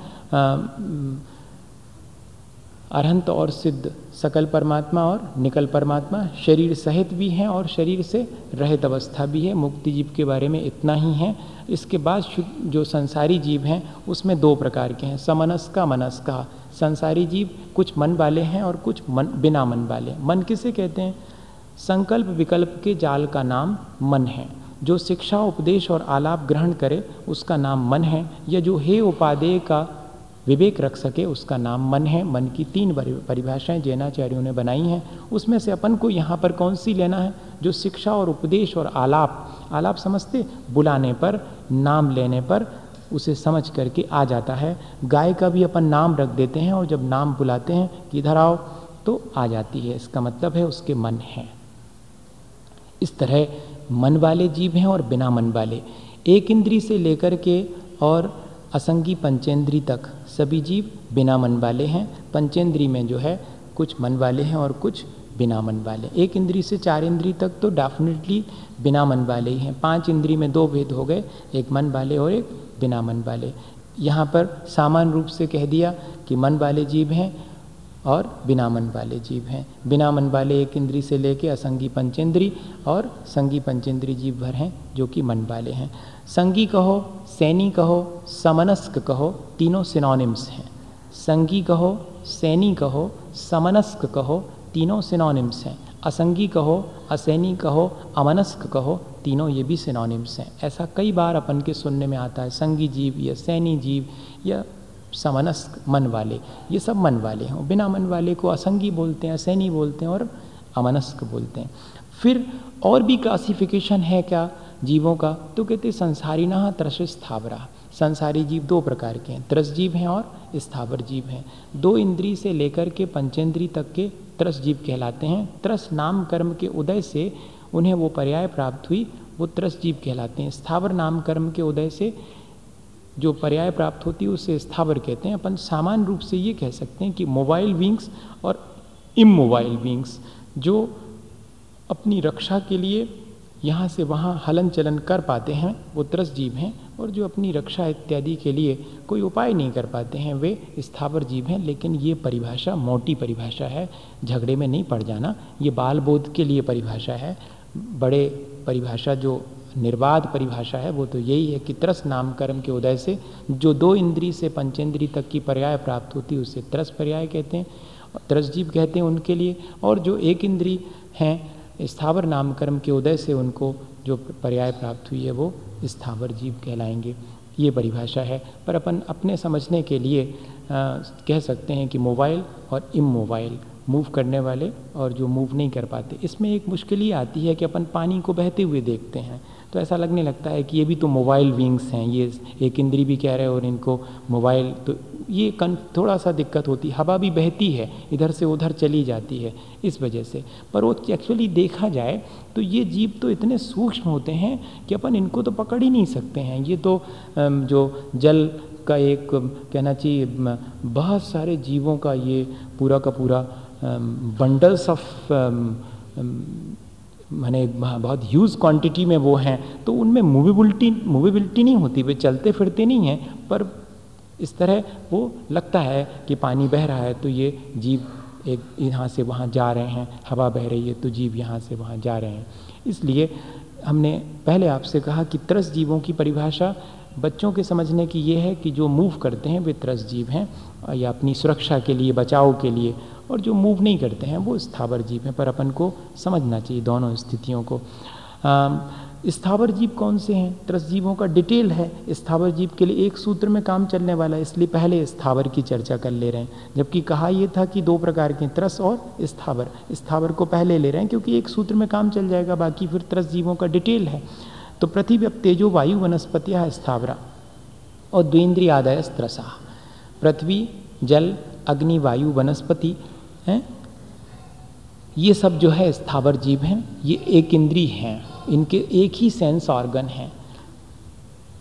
अरहंत और सिद्ध, सकल परमात्मा और निकल परमात्मा, शरीर सहित भी हैं और शरीर से रहित अवस्था भी है। मुक्ति जीव के बारे में इतना ही है। इसके बाद जो संसारी जीव हैं, उसमें दो प्रकार के हैं, समनस का, मनस का। संसारी जीव कुछ मन वाले हैं और कुछ मन, बिना मन वाले। मन किसे कहते हैं? संकल्प विकल्प के जाल का नाम मन है। जो शिक्षा, उपदेश और आलाप ग्रहण करे, उसका नाम मन है। या जो हे उपादेय का विवेक रख सके, उसका नाम मन है। मन की तीन परिभाषाएँ जैनाचार्यों ने बनाई हैं। उसमें से अपन को यहाँ पर कौन सी लेना है? जो शिक्षा और उपदेश और आलाप आलाप समझते, बुलाने पर, नाम लेने पर उसे समझ करके आ जाता है। गाय का भी अपन नाम रख देते हैं और जब नाम बुलाते हैं कि इधर आओ तो आ जाती है। इसका मतलब है उसके मन है। इस तरह मन वाले जीव हैं और बिना मन वाले। एक इंद्री से लेकर के और असंगी पंचेंद्री तक। सभी जीव बिना मन वाले हैं। पंचेंद्री में जो है, कुछ मन वाले हैं और कुछ बिना मन वाले। एक इंद्री से चार इंद्री तक तो डेफिनेटली बिना मन वाले ही हैं। पाँच इंद्री में दो भेद हो गए, एक मन वाले और एक बिना मन वाले। यहाँ पर सामान्य रूप से कह दिया कि मन वाले जीव हैं और बिना मन वाले जीव हैं। बिना मन वाले एक इंद्री से लेके असंगी पंचेंद्री और संगी पंचेंद्री जीव भर हैं जो कि मन वाले हैं। संगी कहो, सैनी कहो, समनस्क कहो, तीनों सिनोनिम्स हैं। संगी कहो, सैनी कहो, समनस्क कहो, तीनों सिनोनिम्स हैं। असंगी कहो, असैनी कहो, अमनस्क कहो, तीनों ये भी सिनोनिम्स हैं। ऐसा कई बार अपन के सुनने में आता है, संगी जीव, या सैनी जीव, या समनस्क, मन वाले। ये सब मन वाले हैं। बिना मन वाले को असंगी बोलते हैं असैनी बोलते हैं और अमनस्क बोलते हैं। फिर और भी क्लासिफिकेशन है क्या? जीवों का तो कहते संसारी ना त्रस स्थावरा। संसारी जीव दो प्रकार के हैं, त्रस जीव हैं और स्थावर जीव हैं। दो इंद्री से लेकर के पंचेंद्री तक के त्रस जीव कहलाते हैं। त्रस नाम कर्म के उदय से उन्हें वो पर्याय प्राप्त हुई, वो त्रस जीव कहलाते हैं। स्थावर नाम कर्म के उदय से जो पर्याय प्राप्त होती है, उसे स्थावर कहते हैं। अपन सामान्य रूप से ये कह सकते हैं कि मोबाइल विंग्स और इमोबाइल विंग्स जो अपनी रक्षा के लिए यहाँ से वहाँ हलन चलन कर पाते हैं, वो त्रस जीव हैं और जो अपनी रक्षा इत्यादि के लिए कोई उपाय नहीं कर पाते हैं, वे स्थावर जीव हैं, लेकिन ये परिभाषा मोटी परिभाषा है, झगड़े में नहीं पड़ जाना, ये बाल बोध के लिए परिभाषा है, बड़े परिभाषा जो निर्बाध परिभाषा है, वो तो यही है कि त्रस नाम कर्म के उदय से जो दो इंद्री से पंचेंद्री तक की पर्याय प्राप्त होती है, उसे त्रस पर्याय कहते हैं त्रस जीव कहते हैं उनके लिए, और जो एक इंद्री हैं स्थावर नामकर्म के उदय से उनको जो पर्याय प्राप्त हुई है वो स्थावर जीव कहलाएँगे। ये परिभाषा है। पर अपन अपने समझने के लिए आ, कह सकते हैं कि मोबाइल और इम मोबाइल मूव करने वाले और जो मूव नहीं कर पाते। इसमें एक मुश्किल ये आती है कि अपन पानी को बहते हुए देखते हैं। तो ऐसा लगने लगता है कि ये भी तो मोबाइल विंग्स हैं। ये एक इंद्री भी कह रहे हैं और इनको मोबाइल तो ये कन, थोड़ा सा दिक्कत होती हवा भी बहती है, इधर से उधर चली जाती है, इस वजह से। पर वो एक्चुअली देखा जाए तो ये जीव तो इतने सूक्ष्म होते हैं कि अपन इनको तो पकड़ ही नहीं सकते हैं। ये तो जो जल का एक, कहना चाहिए बहुत सारे जीवों का ये पूरा का पूरा बंडल्स ऑफ़ मैंने बहुत ह्यूज क्वांटिटी में वो हैं। तो उनमें मूवेबिलिटी मूवेबिलिटी नहीं होती, वे चलते फिरते नहीं हैं, पर इस तरह वो लगता है कि पानी बह रहा है तो ये जीव एक यहाँ से वहाँ जा रहे हैं, हवा बह रही है तो जीव यहाँ से वहाँ जा रहे हैं। इसलिए हमने पहले आपसे कहा कि त्रस जीवों की परिभाषा बच्चों के समझने की ये है कि जो मूव करते हैं, वे त्रस जीव हैं, या अपनी सुरक्षा के लिए, बचाव के लिए, और जो मूव नहीं करते हैं, वो स्थावर जीव हैं, पर अपन को समझना चाहिए दोनों स्थितियों को। स्थावर जीव कौन से हैं? त्रस जीवों का डिटेल है। स्थावर जीव के लिए एक सूत्र में काम चलने वाला है, इसलिए पहले स्थावर की चर्चा कर ले रहे हैं। जबकि कहा यह था कि दो प्रकार के त्रस और स्थावर। स्थावर को पहले ले रहे हैं, क्योंकि एक सूत्र में काम चल जाएगा, बाकी फिर त्रस जीवों का डिटेल है। तो पृथ्वी तेजो, वायु वनस्पतिया स्थावरा। और द्वेंद्रिय आदय त्रसा पृथ्वी, जल, अग्नि, वायु, वनस्पति, हैं? ये सब जो है स्थावर जीव हैं, ये एक इंद्री हैं, इनके एक ही सेंस ऑर्गन है।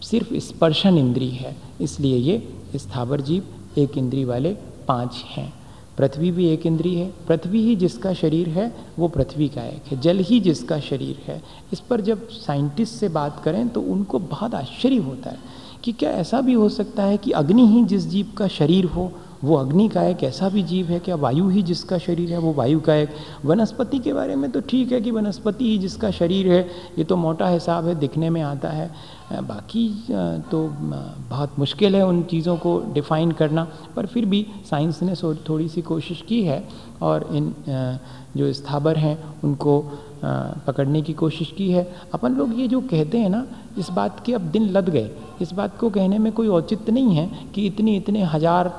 सिर्फ़ स्पर्शन इंद्री है, इसलिए ये स्थावर जीव, एक इंद्री वाले पाँच हैं। पृथ्वी भी एक इंद्री है, पृथ्वी ही जिसका शरीर है, वो पृथ्वी का एक है, जल ही जिसका शरीर है। इस पर जब साइंटिस्ट से बात करें तो उनको बहुत आश्चर्य होता है कि क्या ऐसा भी हो सकता है कि अग्नि ही जिस जीव का शरीर हो वो अग्नि का एक ऐसा भी जीव है क्या वायु ही जिसका शरीर है, वो वायु का एक। वनस्पति के बारे में तो ठीक है कि वनस्पति ही जिसका शरीर है, ये तो मोटा हिसाब है, दिखने में आता है। बाकी तो बहुत मुश्किल है उन चीज़ों को डिफ़ाइन करना, पर फिर भी साइंस ने थोड़ी सी कोशिश की है और इन जो स्थावर हैं, उनको पकड़ने की कोशिश की है। अपन लोग ये जो कहते हैं ना, इस बात के अब दिन लद गए। इस बात को कहने में कोई औचित्य नहीं है कि इतने इतने हज़ार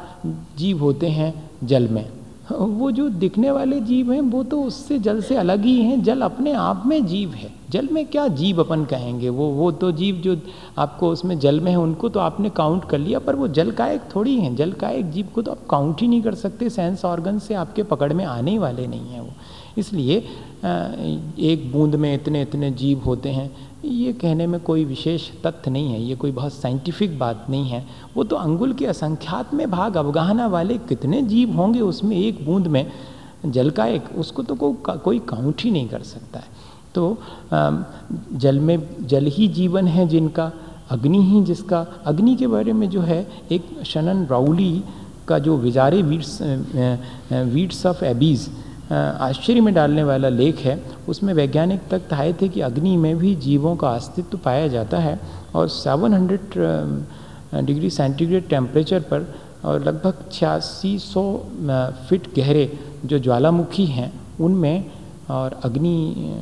जीव होते हैं जल में। वो जो दिखने वाले जीव हैं, वो तो उससे जल से अलग ही हैं। जल अपने आप में जीव है। जल में क्या जीव अपन कहेंगे? वो वो तो जीव जो आपको उसमें जल में है, उनको तो आपने काउंट कर लिया, पर वो जल का एक थोड़ी है। जल का एक जीव को तो आप काउंट ही नहीं कर सकते। सेंस ऑर्गन से आपके पकड़ में आने वाले नहीं हैं वो। इसलिए एक बूंद में इतने इतने जीव होते हैं ये कहने में कोई विशेष तथ्य नहीं है ये कोई बहुत साइंटिफिक बात नहीं है। वो तो अंगुल के असंख्यात में भाग अवगाहना वाले कितने जीव होंगे उसमें एक बूंद में जल का एक उसको तो को, कोई काउंट ही नहीं कर सकता है। तो जल में जल ही जीवन है जिनका अग्नि ही जिसका अग्नि के बारे में जो है एक शनन राउली का जो विजारे वीट्स वीट्स ऑफ़ एबीज़ आश्चर्य में डालने वाला लेख है। उसमें वैज्ञानिक तक आए थे कि अग्नि में भी जीवों का अस्तित्व पाया जाता है और 700 डिग्री सेंटीग्रेड टेम्परेचर पर और लगभग छियासी सौ फिट गहरे जो ज्वालामुखी हैं, उनमें और अग्नि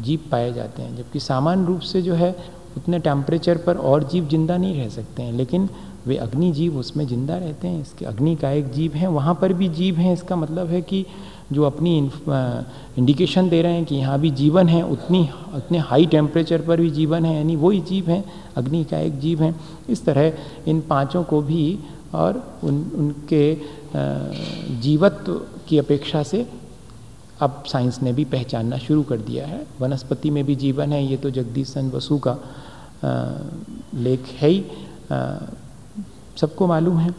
जीव पाए जाते हैं। जबकि सामान्य रूप से जो है, उतने टेम्परेचर पर और जीव ज़िंदा नहीं रह सकते हैं, लेकिन वे अग्नि जीव उसमें ज़िंदा रहते हैं। इसके अग्नि का एक जीव है, वहाँ पर भी जीव हैं। इसका मतलब है कि जो अपनी इंडिकेशन दे रहे हैं कि यहाँ भी जीवन है, उतनी, उतने हाई टेम्परेचर पर भी जीवन है, यानी वही जीव हैं, अग्नि का एक जीव है। इस तरह इन पाँचों को भी और उन, उनके जीवत्व की अपेक्षा से अब साइंस ने भी पहचानना शुरू कर दिया है। वनस्पति में भी जीवन है, ये तो जगदीश चंद बसु का लेख है ही। सबको मालूम है।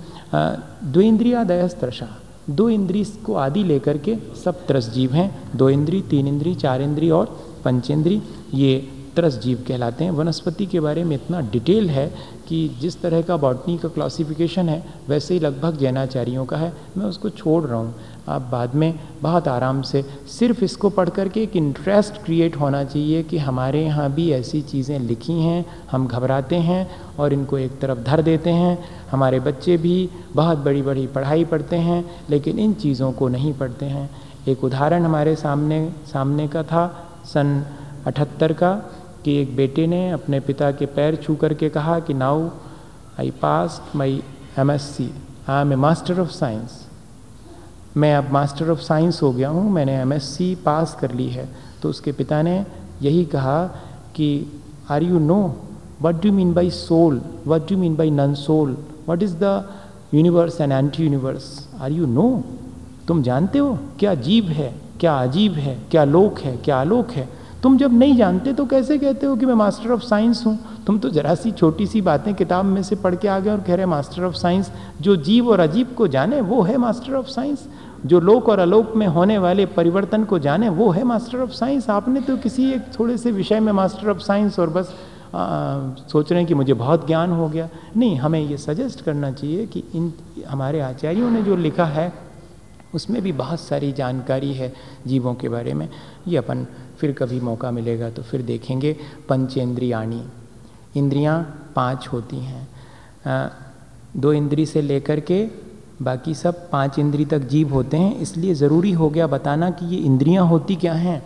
द्वेन्द्रियादय त्रषा दो इंद्री को आदि लेकर के सब त्रस जीव हैं। दो इंद्री तीन इंद्री चार इंद्री और पंचेंद्री ये त्रस जीव कहलाते हैं। वनस्पति के बारे में इतना डिटेल है कि जिस तरह का बॉटनी का क्लासिफिकेशन है, वैसे ही लगभग जैनाचार्यों का है। मैं उसको छोड़ रहा हूँ। आप बाद में बहुत आराम से सिर्फ़ इसको पढ़ करके एक इंटरेस्ट क्रिएट होना चाहिए कि हमारे यहाँ भी ऐसी चीज़ें लिखी हैं, हम घबराते हैं और इनको एक तरफ़ धर देते हैं। हमारे बच्चे भी बहुत बड़ी बड़ी पढ़ाई पढ़ते हैं, लेकिन इन चीज़ों को नहीं पढ़ते हैं। एक उदाहरण हमारे सामने सामने का था सन अठहत्तर का, कि एक बेटे ने अपने पिता के पैर छू करके कहा कि, now I pass my M S C I am a master of science मैं अब मास्टर ऑफ़ साइंस हो गया हूँ, मैंने एम एस सी पास कर ली है। तो उसके पिता ने यही कहा कि are you know what do mean by soul what do mean by non soul what is the universe and anti universe are you know तुम जानते हो? क्या जीव है? क्या अजीब है? क्या लोक है? क्या आलोक है? तुम जब नहीं जानते तो कैसे कहते हो कि मैं मास्टर ऑफ़ साइंस हूँ? तुम तो जरा सी छोटी सी बातें किताब में से पढ़ के आ गए और कह रहे मास्टर ऑफ़ साइंस जो जीव और अजीब को जाने, वो है मास्टर ऑफ़ साइंस जो लोक और अलोक में होने वाले परिवर्तन को जाने वो है मास्टर ऑफ़ साइंस। आपने तो किसी एक थोड़े से विषय में मास्टर ऑफ़ साइंस और बस आ, सोच रहे हैं कि मुझे बहुत ज्ञान हो गया। नहीं हमें ये सजेस्ट करना चाहिए कि इन हमारे आचार्यों ने जो लिखा है उसमें भी बहुत सारी जानकारी है जीवों के बारे में। ये अपन फिर कभी मौका मिलेगा तो फिर देखेंगे। पंचेंद्रियाणी। इंद्रियाँ पाँच होती हैं। दो इंद्री से लेकर के बाकी सब पाँच इंद्री तक जीव होते हैं, इसलिए ज़रूरी हो गया बताना कि ये इंद्रियाँ होती क्या हैं?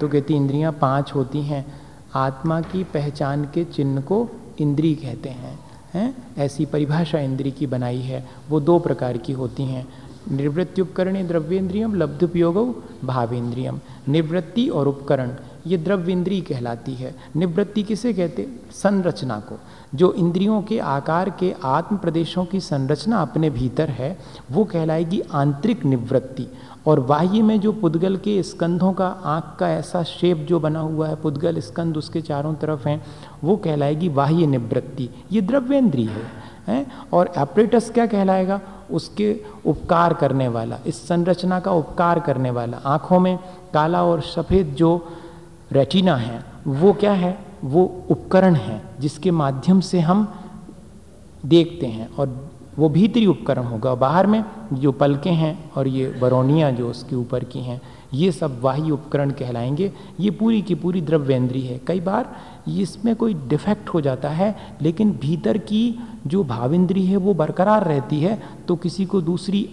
तो कहती, इंद्रियाँ पाँच होती हैं। आत्मा की पहचान के चिन्ह को इंद्री कहते हैं हैं? ऐसी परिभाषा इंद्री की बनाई है। वो दो प्रकार की होती हैं। निवृत्ति उपकरण द्रव्येंद्रियम, लब्ध उपयोग, भावेंद्रियम। निवृत्ति और उपकरण। ये द्रव्य इंद्री कहलाती है। निवृत्ति किसे कहते? संरचना को। जो इंद्रियों के आकार के आत्म प्रदेशों की संरचना अपने भीतर है, वो कहलाएगी आंतरिक निवृत्ति। और बाह्य में जो पुद्गल के स्कंधों का आँख का ऐसा शेप जो बना हुआ है, पुद्गल स्कंद उसके चारों तरफ़ हैं, वो कहलाएगी बाह्य निवृत्ति। ये द्रव्येंद्री है, हैं? और एपरेटस क्या कहलाएगा? उसके उपकार करने वाला, इस संरचना का उपकार करने वाला। आँखों में काला और सफ़ेद जो रेटिना है, वो क्या है? वो उपकरण है, जिसके माध्यम से हम देखते हैं और वो भीतरी उपकरण होगा। बाहर में जो पलकें हैं और ये बरौनियाँ जो उसके ऊपर की हैं, ये सब वाही उपकरण कहलाएँगे। ये पूरी की पूरी द्रव्येंद्री है। कई बार इसमें कोई डिफेक्ट हो जाता है, लेकिन भीतर की जो भावेंद्री है वो बरकरार रहती है तो किसी को दूसरी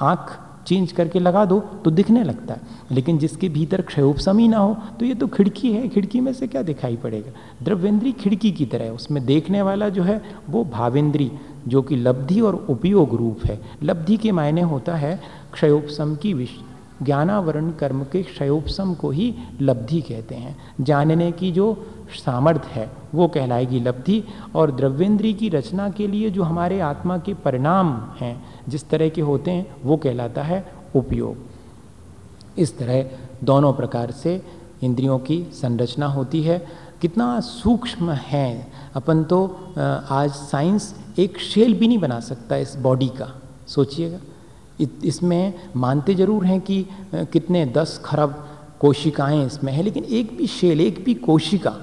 आँख चेंज करके लगा दो तो दिखने लगता है। लेकिन जिसके भीतर क्षयोपसमी ना हो तो ये तो खिड़की है, खिड़की में से क्या दिखाई पड़ेगा? द्रव्येंद्री खिड़की की तरह है। उसमें देखने वाला जो है, वो भावेंद्री, जो कि लब्धि और उपयोग रूप है। लब्धि के मायने होता है क्षयोपसम की विश, ज्ञानावरण कर्म के क्षयोपसम को ही लब्धि कहते हैं। जानने की जो सामर्थ्य है, वो कहलाएगी लब्धि। और द्रव्येंद्री की रचना के लिए जो हमारे आत्मा के परिणाम हैं जिस तरह के होते हैं, वो कहलाता है उपयोग। इस तरह दोनों प्रकार से इंद्रियों की संरचना होती है। कितना सूक्ष्म है, अपन तो आज साइंस एक शेल भी नहीं बना सकता इस बॉडी का। सोचिएगा। इसमें मानते ज़रूर हैं कि कितने दस खरब कोशिकाएँ इसमें हैं, लेकिन एक भी शेल, एक भी कोशिका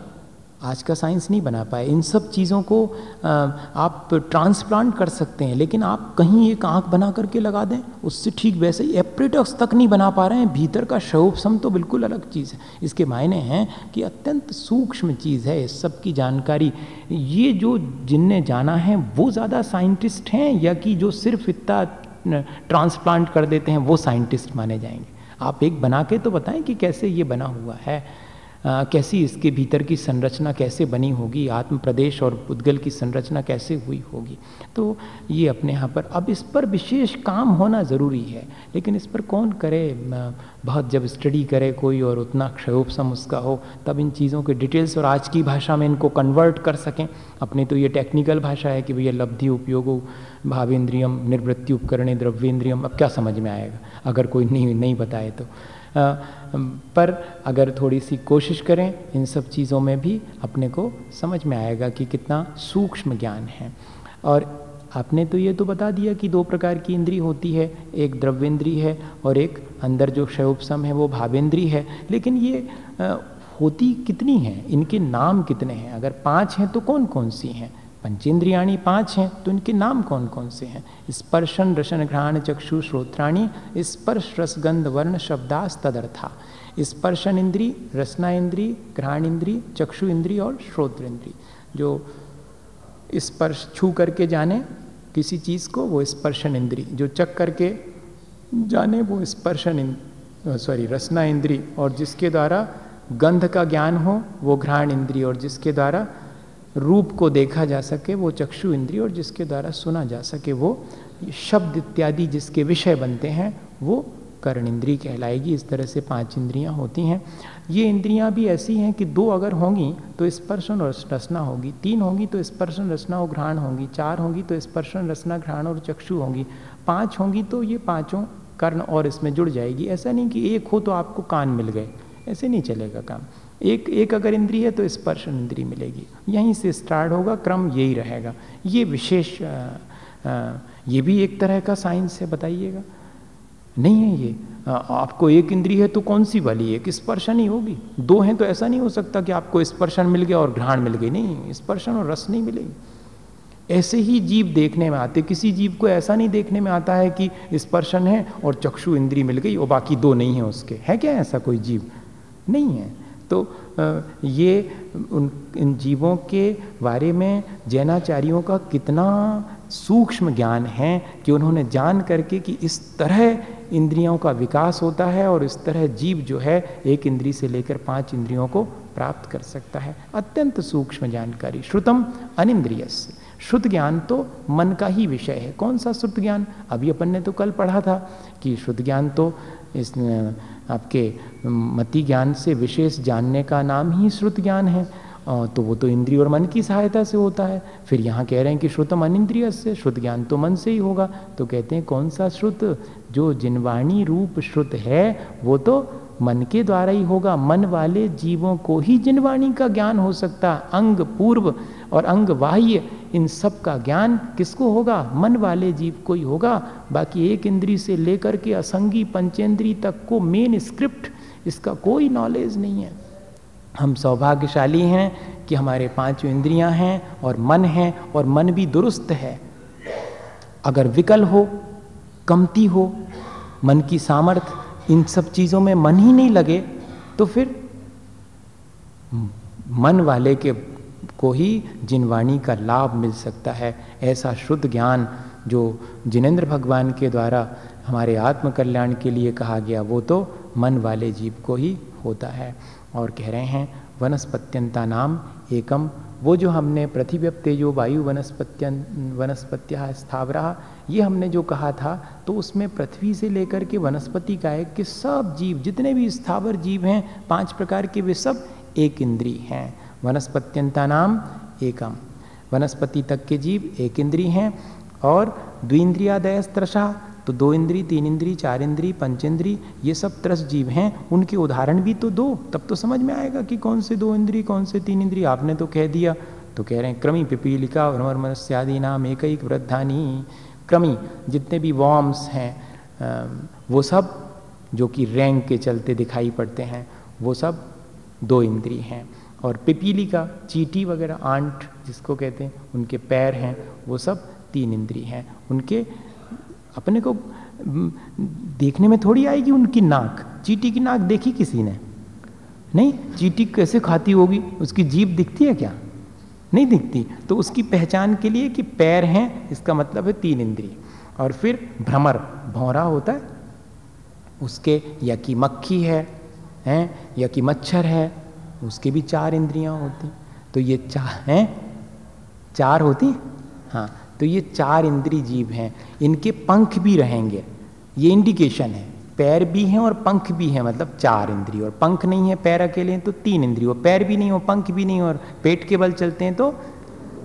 आज का साइंस नहीं बना पाए। इन सब चीज़ों को आप ट्रांसप्लांट कर सकते हैं, लेकिन आप कहीं एक आँख बना करके लगा दें, उससे ठीक वैसे ही एप्रेटक्स तक नहीं बना पा रहे हैं। भीतर का शवोपसम तो बिल्कुल अलग चीज़ है। इसके मायने हैं कि अत्यंत सूक्ष्म चीज़ है इस सब की जानकारी। ये जो जिनने जाना है, वो ज़्यादा साइंटिस्ट हैं, या कि जो सिर्फ़ इतना ट्रांसप्लांट कर देते हैं, वो साइंटिस्ट माने जाएँगे। आप एक बना के तो बताएँ कि कैसे ये बना हुआ है। कैसी इसके भीतर की संरचना कैसे बनी होगी, आत्म प्रदेश और उद्गल की संरचना कैसे हुई होगी? तो ये अपने यहाँ पर, अब इस पर विशेष काम होना ज़रूरी है, लेकिन इस पर कौन करे? बहुत जब स्टडी करे कोई और उतना क्षयोपसम उसका हो, तब इन चीज़ों के डिटेल्स और आज की भाषा में इनको कन्वर्ट कर सकें। अपनी तो ये टेक्निकल भाषा है कि भैया लब्धि उपयोग, भावेंद्रियम, निर्वृत्ति उपकरण द्रव्येंद्रियम, अब क्या समझ में आएगा? अगर कोई नहीं नहीं बताए तो। पर अगर थोड़ी सी कोशिश करें, इन सब चीज़ों में भी अपने को समझ में आएगा कि कितना सूक्ष्म ज्ञान है। और आपने तो ये तो बता दिया कि दो प्रकार की इंद्री होती है, एक द्रव्येंद्री है और एक अंदर जो क्षयोपसम है वो भावेंद्री है। लेकिन ये होती कितनी हैं? इनके नाम कितने हैं? अगर पाँच हैं तो कौन कौन सी हैं? पंचेंद्रियाणी पाँच हैं तो इनके नाम कौन कौन से हैं? स्पर्शन रसन घ्राण, चक्षु, श्रोत्राणी, स्पर्श रसगंध वर्ण, शब्दास, तदर्था। स्पर्शन इंद्री, रसना इंद्री, घ्राण इंद्री, चक्षु इंद्री और श्रोत्र इंद्री। जो स्पर्श छू करके जाने किसी चीज़ को, वो स्पर्शन इंद्री। जो चक करके जाने, वो स्पर्शन सॉरी, रसना इंद्री। और जिसके द्वारा गंध का ज्ञान हो, वो घ्राण इंद्री। और जिसके द्वारा रूप को देखा जा सके, वो चक्षु इंद्रिय और जिसके द्वारा सुना जा सके, वो शब्द इत्यादि जिसके विषय बनते हैं, वो कर्ण इंद्री कहलाएगी। इस तरह से पाँच इंद्रियाँ होती हैं। ये इंद्रियाँ भी ऐसी हैं कि दो अगर होंगी तो स्पर्शन और रसना होगी। तीन होंगी तो स्पर्शन रसना और घ्राण होंगी। चार होंगी तो स्पर्शन रसना घ्राण और चक्षु होंगी। पाँच होंगी तो ये पाँचों कर्ण और इसमें जुड़ जाएगी। ऐसा नहीं कि एक हो तो आपको कान मिल गए। ऐसे नहीं चलेगा काम। एक एक अगर इंद्री है तो स्पर्श इंद्री मिलेगी। यहीं से स्टार्ट होगा, क्रम यही रहेगा। ये विशेष ये भी एक तरह का साइंस है, बताइएगा। नहीं है ये। आपको एक इंद्री है तो कौन सी वाली? एक स्पर्शन ही होगी। दो हैं तो ऐसा नहीं हो सकता कि आपको स्पर्शन मिल गया और घ्राण मिल गई। नहीं, स्पर्शन और रस नहीं मिलेगी। ऐसे ही जीव देखने में आते। किसी जीव को ऐसा नहीं देखने में आता है कि स्पर्शन है और चक्षु इंद्री मिल गई और बाकी दो नहीं है उसके। है क्या ऐसा कोई जीव? नहीं है। तो ये उन, इन जीवों के बारे में जैनाचार्यों का कितना सूक्ष्म ज्ञान है कि उन्होंने जान करके कि इस तरह इंद्रियों का विकास होता है और इस तरह जीव जो है, एक इंद्री से लेकर पाँच इंद्रियों को प्राप्त कर सकता है। अत्यंत सूक्ष्म जानकारी। श्रुतम अनिंद्रिय शुद्ध ज्ञान तो मन का ही विषय है। कौन सा शुद्ध ज्ञान? अभी अपन ने तो कल पढ़ा था कि शुद्ध ज्ञान तो इस आपके मति ज्ञान से विशेष जानने का नाम ही श्रुत ज्ञान है। तो वो तो इंद्रिय और मन की सहायता से होता है। फिर यहाँ कह रहे हैं कि श्रुतम अनिंद्रिय से, श्रुत ज्ञान तो मन से ही होगा। तो कहते हैं, कौन सा श्रुत जो जिनवाणी रूप श्रुत है, वो तो मन के द्वारा ही होगा। मन वाले जीवों को ही जिनवाणी का ज्ञान हो सकता। अंग पूर्व और अंग बाह्य इन सब का ज्ञान किसको होगा? मन वाले जीव को ही होगा। बाकी एक इंद्री से लेकर के असंगी पंचेंद्री तक को मेन स्क्रिप्ट इसका कोई नॉलेज नहीं है। हम सौभाग्यशाली हैं कि हमारे पाँचों इंद्रियाँ हैं और मन है और मन भी दुरुस्त है। अगर विकल हो, कमती हो, मन की सामर्थ्य इन सब चीज़ों में मन ही नहीं लगे तो फिर मन वाले के को ही जिनवाणी का लाभ मिल सकता है, ऐसा शुद्ध ज्ञान जो जिनेन्द्र भगवान के द्वारा हमारे आत्म कल्याण के लिए कहा गया, वो तो मन वाले जीव को ही होता है। और कह रहे हैं वनस्पत्यंता नाम एकम, वो जो हमने पृथ्वी तेजो वायु वनस्पत्यन, वनस्पत्या स्थावरा, ये हमने जो कहा था तो उसमें पृथ्वी से लेकर के वनस्पति का है कि सब जीव, जितने भी स्थावर जीव हैं, पाँच प्रकार के वे सब एक इंद्री हैं। वनस्पत्यंता नाम एकम। वनस्पति तक के जीव एक इंद्री हैं और द्विंद्रियादय त्रषा तो दो इंद्री, तीन इंद्री, चार इंद्री, पंच इंद्री, ये सब त्रस जीव हैं। उनके उदाहरण भी तो दो। तब तो समझ में आएगा कि कौन से दो इंद्री, कौन से तीन इंद्री। आपने तो कह दिया। तो कह रहे हैं, क्रमी पिपीलिका भ्रमर मनस्यादि नाम एक एक वृद्धानी। क्रमी, जितने भी वॉर्म्स हैं वो सब, जो कि रैंक के चलते दिखाई पड़ते हैं, वो सब दो इंद्री हैं। और पिपीली का चीटी वगैरह, आंट जिसको कहते हैं, उनके पैर हैं, वो सब तीन इंद्री हैं। उनके, अपने को देखने में थोड़ी आएगी उनकी नाक। चीटी की नाक देखी किसी ने? नहीं, चीटी कैसे खाती होगी? उसकी जीभ दिखती है क्या? नहीं दिखती। तो उसकी पहचान के लिए कि पैर हैं, इसका मतलब है तीन इंद्री और फिर भ्रमर, भौरा होता है। उसके या कि मक्खी है, हैं या कि मच्छर है उसके भी चार इंद्रियाँ होती। तो ये चार हैं? चार होती? हाँ तो ये चार इंद्री जीव हैं। इनके पंख भी रहेंगे। ये इंडिकेशन है। पैर भी हैं और पंख भी हैं मतलब चार इंद्री। और पंख नहीं है पैर अकेले तो तीन इंद्री। और पैर भी नहीं हो पंख भी नहीं, और पेट के बल चलते हैं तो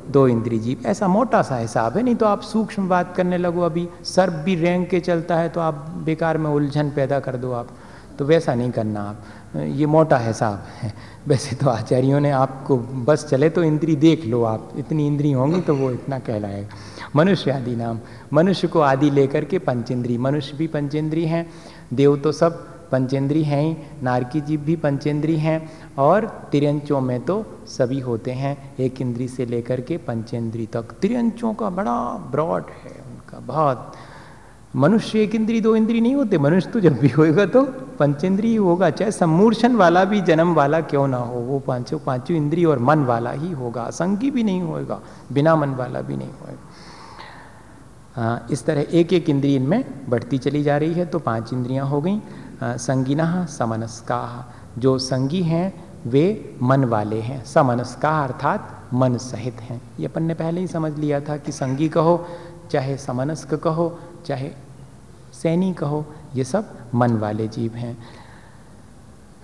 दो इंद्री जीव। ऐसा मोटा सा हिसाब है, नहीं तो आप सूक्ष्म बात करने लगो अभी। सर्प भी रेंग के चलता है तो आप बेकार में उलझन पैदा कर दो आप। तो वैसा नहीं करना आप। ये मोटा हिसाब है वैसे तो आचार्यों ने आपको बस चले तो इंद्री देख लो आप। इतनी इंद्री होंगी तो वो इतना कहलाएगा। मनुष्य आदि नाम। मनुष्य को आदि लेकर के पंचेंद्री। मनुष्य भी पंचेंद्री हैं, देव तो सब पंचेंद्री हैं ही, नारकी जीव भी पंचेंद्री हैं और तिरंचों में तो सभी होते हैं, एक इंद्री से लेकर के पंचेंद्री तक। तिरंचों का बड़ा ब्रॉड है, उनका बहुत मनुष्य एक इंद्री, दो इंद्री नहीं होते। मनुष्य तो जब भी होएगा तो पंचेंद्री होगा। चाहे सम्मूर्षण वाला भी, जन्म वाला क्यों ना हो, वो पाँचों पाँचों इंद्री और मन वाला ही होगा। असंगी भी नहीं होएगा, बिना मन वाला भी नहीं होएगा। इस तरह एक एक इंद्री इनमें बढ़ती चली जा रही है तो पाँच इंद्रियाँ हो गई। संगीना, समनस्का। जो संगी हैं, वे मन वाले हैं। समनस्का अर्थात मन सहित हैं। ये अपन ने पहले ही समझ लिया था कि संगी कहो, चाहे समनस्क कहो चाहे सैनी कहो, ये सब मन वाले जीव हैं।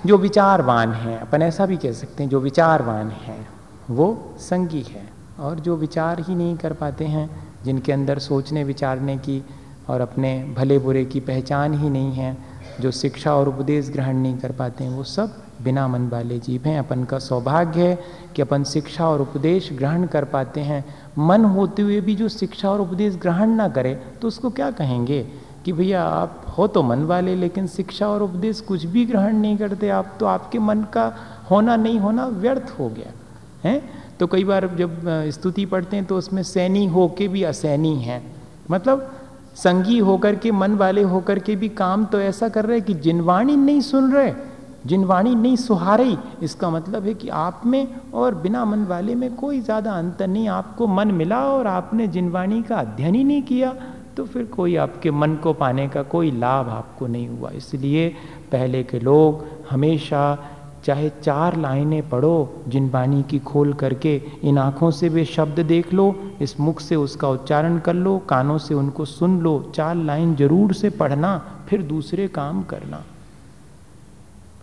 जो विचारवान हैं, अपन ऐसा भी कह सकते हैं, जो विचारवान हैं, वो संगी है और जो विचार ही नहीं कर पाते हैं, जिनके अंदर सोचने, विचारने की और अपने भले बुरे की पहचान ही नहीं है, जो शिक्षा और उपदेश ग्रहण नहीं कर पाते हैं, वो सब बिना मन वाले जीव हैं, अपन का सौभाग्य है कि अपन शिक्षा और उपदेश ग्रहण कर पाते हैं। मन होते हुए भी जो शिक्षा और उपदेश ग्रहण ना करे तो उसको क्या कहेंगे कि भैया, आप हो तो मन वाले लेकिन शिक्षा और उपदेश कुछ भी ग्रहण नहीं करते। आप तो आपके मन का होना नहीं होना व्यर्थ हो गया, है? तो कई बार जब स्तुति पढ़ते हैं तो उसमें सैनी हो के भी असैनी हैं। मतलब संगी होकर के मन वाले होकर के भी काम तो ऐसा कर रहे कि जिनवाणी नहीं सुन रहे जिनवाणी नहीं सुहारी, इसका मतलब है कि आप में और बिना मन वाले में कोई ज़्यादा अंतर नहीं, आपको मन मिला और आपने जिनवाणी का अध्ययन ही नहीं किया तो फिर कोई आपके मन को पाने का कोई लाभ आपको नहीं हुआ। इसलिए पहले के लोग हमेशा चाहे चार लाइनें पढ़ो जिन वाणी की खोल करके इन आँखों से वे शब्द देख लो, इस मुख से उसका उच्चारण कर लो, कानों से उनको सुन लो, चार लाइन ज़रूर से पढ़ना, फिर दूसरे काम करना।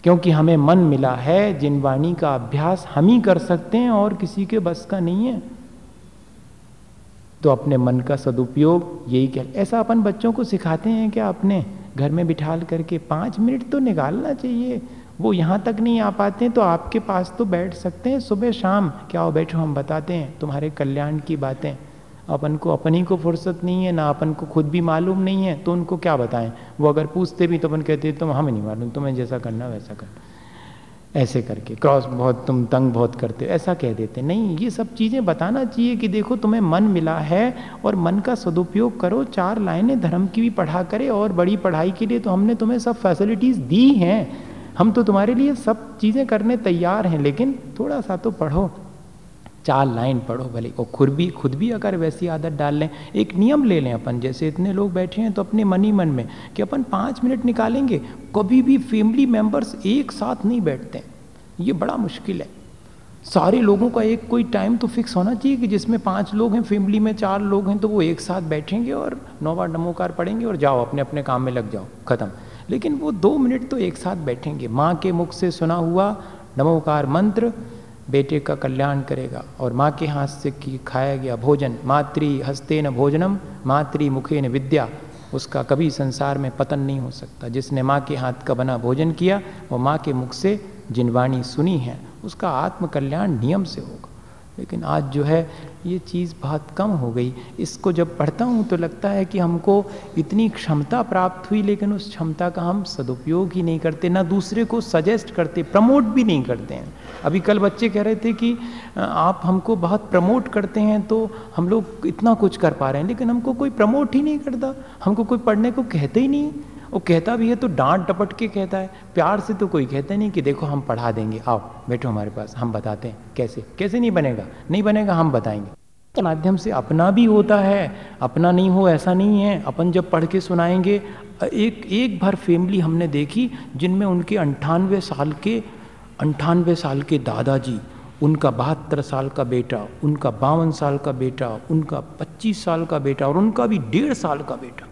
क्योंकि हमें मन मिला है, जिन वाणी का अभ्यास हम ही कर सकते हैं और किसी के बस का नहीं है। तो अपने मन का सदुपयोग यही कह, ऐसा अपन बच्चों को सिखाते हैं क्या अपने घर में बिठाल करके पाँच मिनट तो निकालना चाहिए। वो यहाँ तक नहीं आ पाते तो आपके पास तो बैठ सकते हैं। सुबह शाम, क्या हो बैठो, हम बताते हैं तुम्हारे कल्याण की बातें। अपन को अपनी को फुर्सत नहीं है, ना अपन को खुद भी मालूम नहीं है तो उनको क्या बताएँ? वो अगर पूछते भी तो अपन कहते तुम हमें नहीं मालूम, तुम्हें जैसा करना वैसा कर। ऐसे करके, क्रॉस बहुत, तुम तंग बहुत करते हो, ऐसा कह देते नहीं, ये सब चीज़ें बताना चाहिए कि देखो, तुम्हें मन मिला है और मन का सदुपयोग करो, चार लाइनें धर्म की भी पढ़ा करे और बड़ी पढ़ाई के लिए तो हमने तुम्हें सब फैसिलिटीज़ दी हैं। हम तो तुम्हारे लिए सब चीज़ें करने तैयार हैं, लेकिन थोड़ा सा तो पढ़ो। चार लाइन पढ़ो, भले। और खुद भी खुद भी अगर वैसी आदत डाल लें, एक नियम ले लें अपन। जैसे इतने लोग बैठे हैं तो अपने मन ही मन में कि अपन पाँच मिनट निकालेंगे, कभी भी फैमिली मेंबर्स एक साथ नहीं बैठते ये बड़ा मुश्किल है। सारे लोगों का एक कोई टाइम तो फिक्स होना चाहिए कि जिसमें पाँच लोग हैं फैमिली में चार लोग हैं तो वो एक साथ बैठेंगे और नौ बार नमोकार पढ़ेंगे और जाओ, अपने अपने काम में लग जाओ, ख़त्म। लेकिन वो दो मिनट तो एक साथ बैठेंगे। माँ के मुख से सुना हुआ नमोकार मंत्र बेटे का कल्याण करेगा और माँ के हाथ से की खाया गया भोजन, मातृ न भोजनम, मातृ मुखे न विद्या, उसका कभी संसार में पतन नहीं हो सकता। जिसने माँ के हाथ का बना भोजन किया, वो माँ के मुख से जिनवाणी सुनी है, उसका आत्मकल्याण नियम से होगा। लेकिन आज जो है ये चीज़ बहुत कम हो गई। इसको जब पढ़ता हूँ तो लगता है कि हमको इतनी क्षमता प्राप्त हुई, लेकिन उस क्षमता का हम सदुपयोग ही नहीं करते, ना दूसरे को सजेस्ट करते प्रमोट भी नहीं करते हैं। अभी कल बच्चे कह रहे थे कि आप हमको बहुत प्रमोट करते हैं तो हम लोग इतना कुछ कर पा रहे हैं, लेकिन हमको कोई प्रमोट ही नहीं करता। हमको कोई पढ़ने को कहते ही नहीं। वो कहता भी है तो डांट डपट के कहता है। प्यार से तो कोई कहता नहीं कि देखो हम पढ़ा देंगे। आओ, बैठो हमारे पास, हम बताते हैं। कैसे? कैसे नहीं बनेगा? नहीं बनेगा, हम बताएँगे। के माध्यम से अपना भी होता है, अपना नहीं हो, ऐसा नहीं है। अपन जब पढ़ के सुनाएँगे, एक एक भर फैमिली हमने देखी जिनमें उनके अंठानवे साल के, अंठानवे साल के दादाजी, उनका बहत्तर साल का बेटा, उनका बावन साल का बेटा, उनका पच्चीस साल का बेटा और उनका भी डेढ़ साल का बेटा।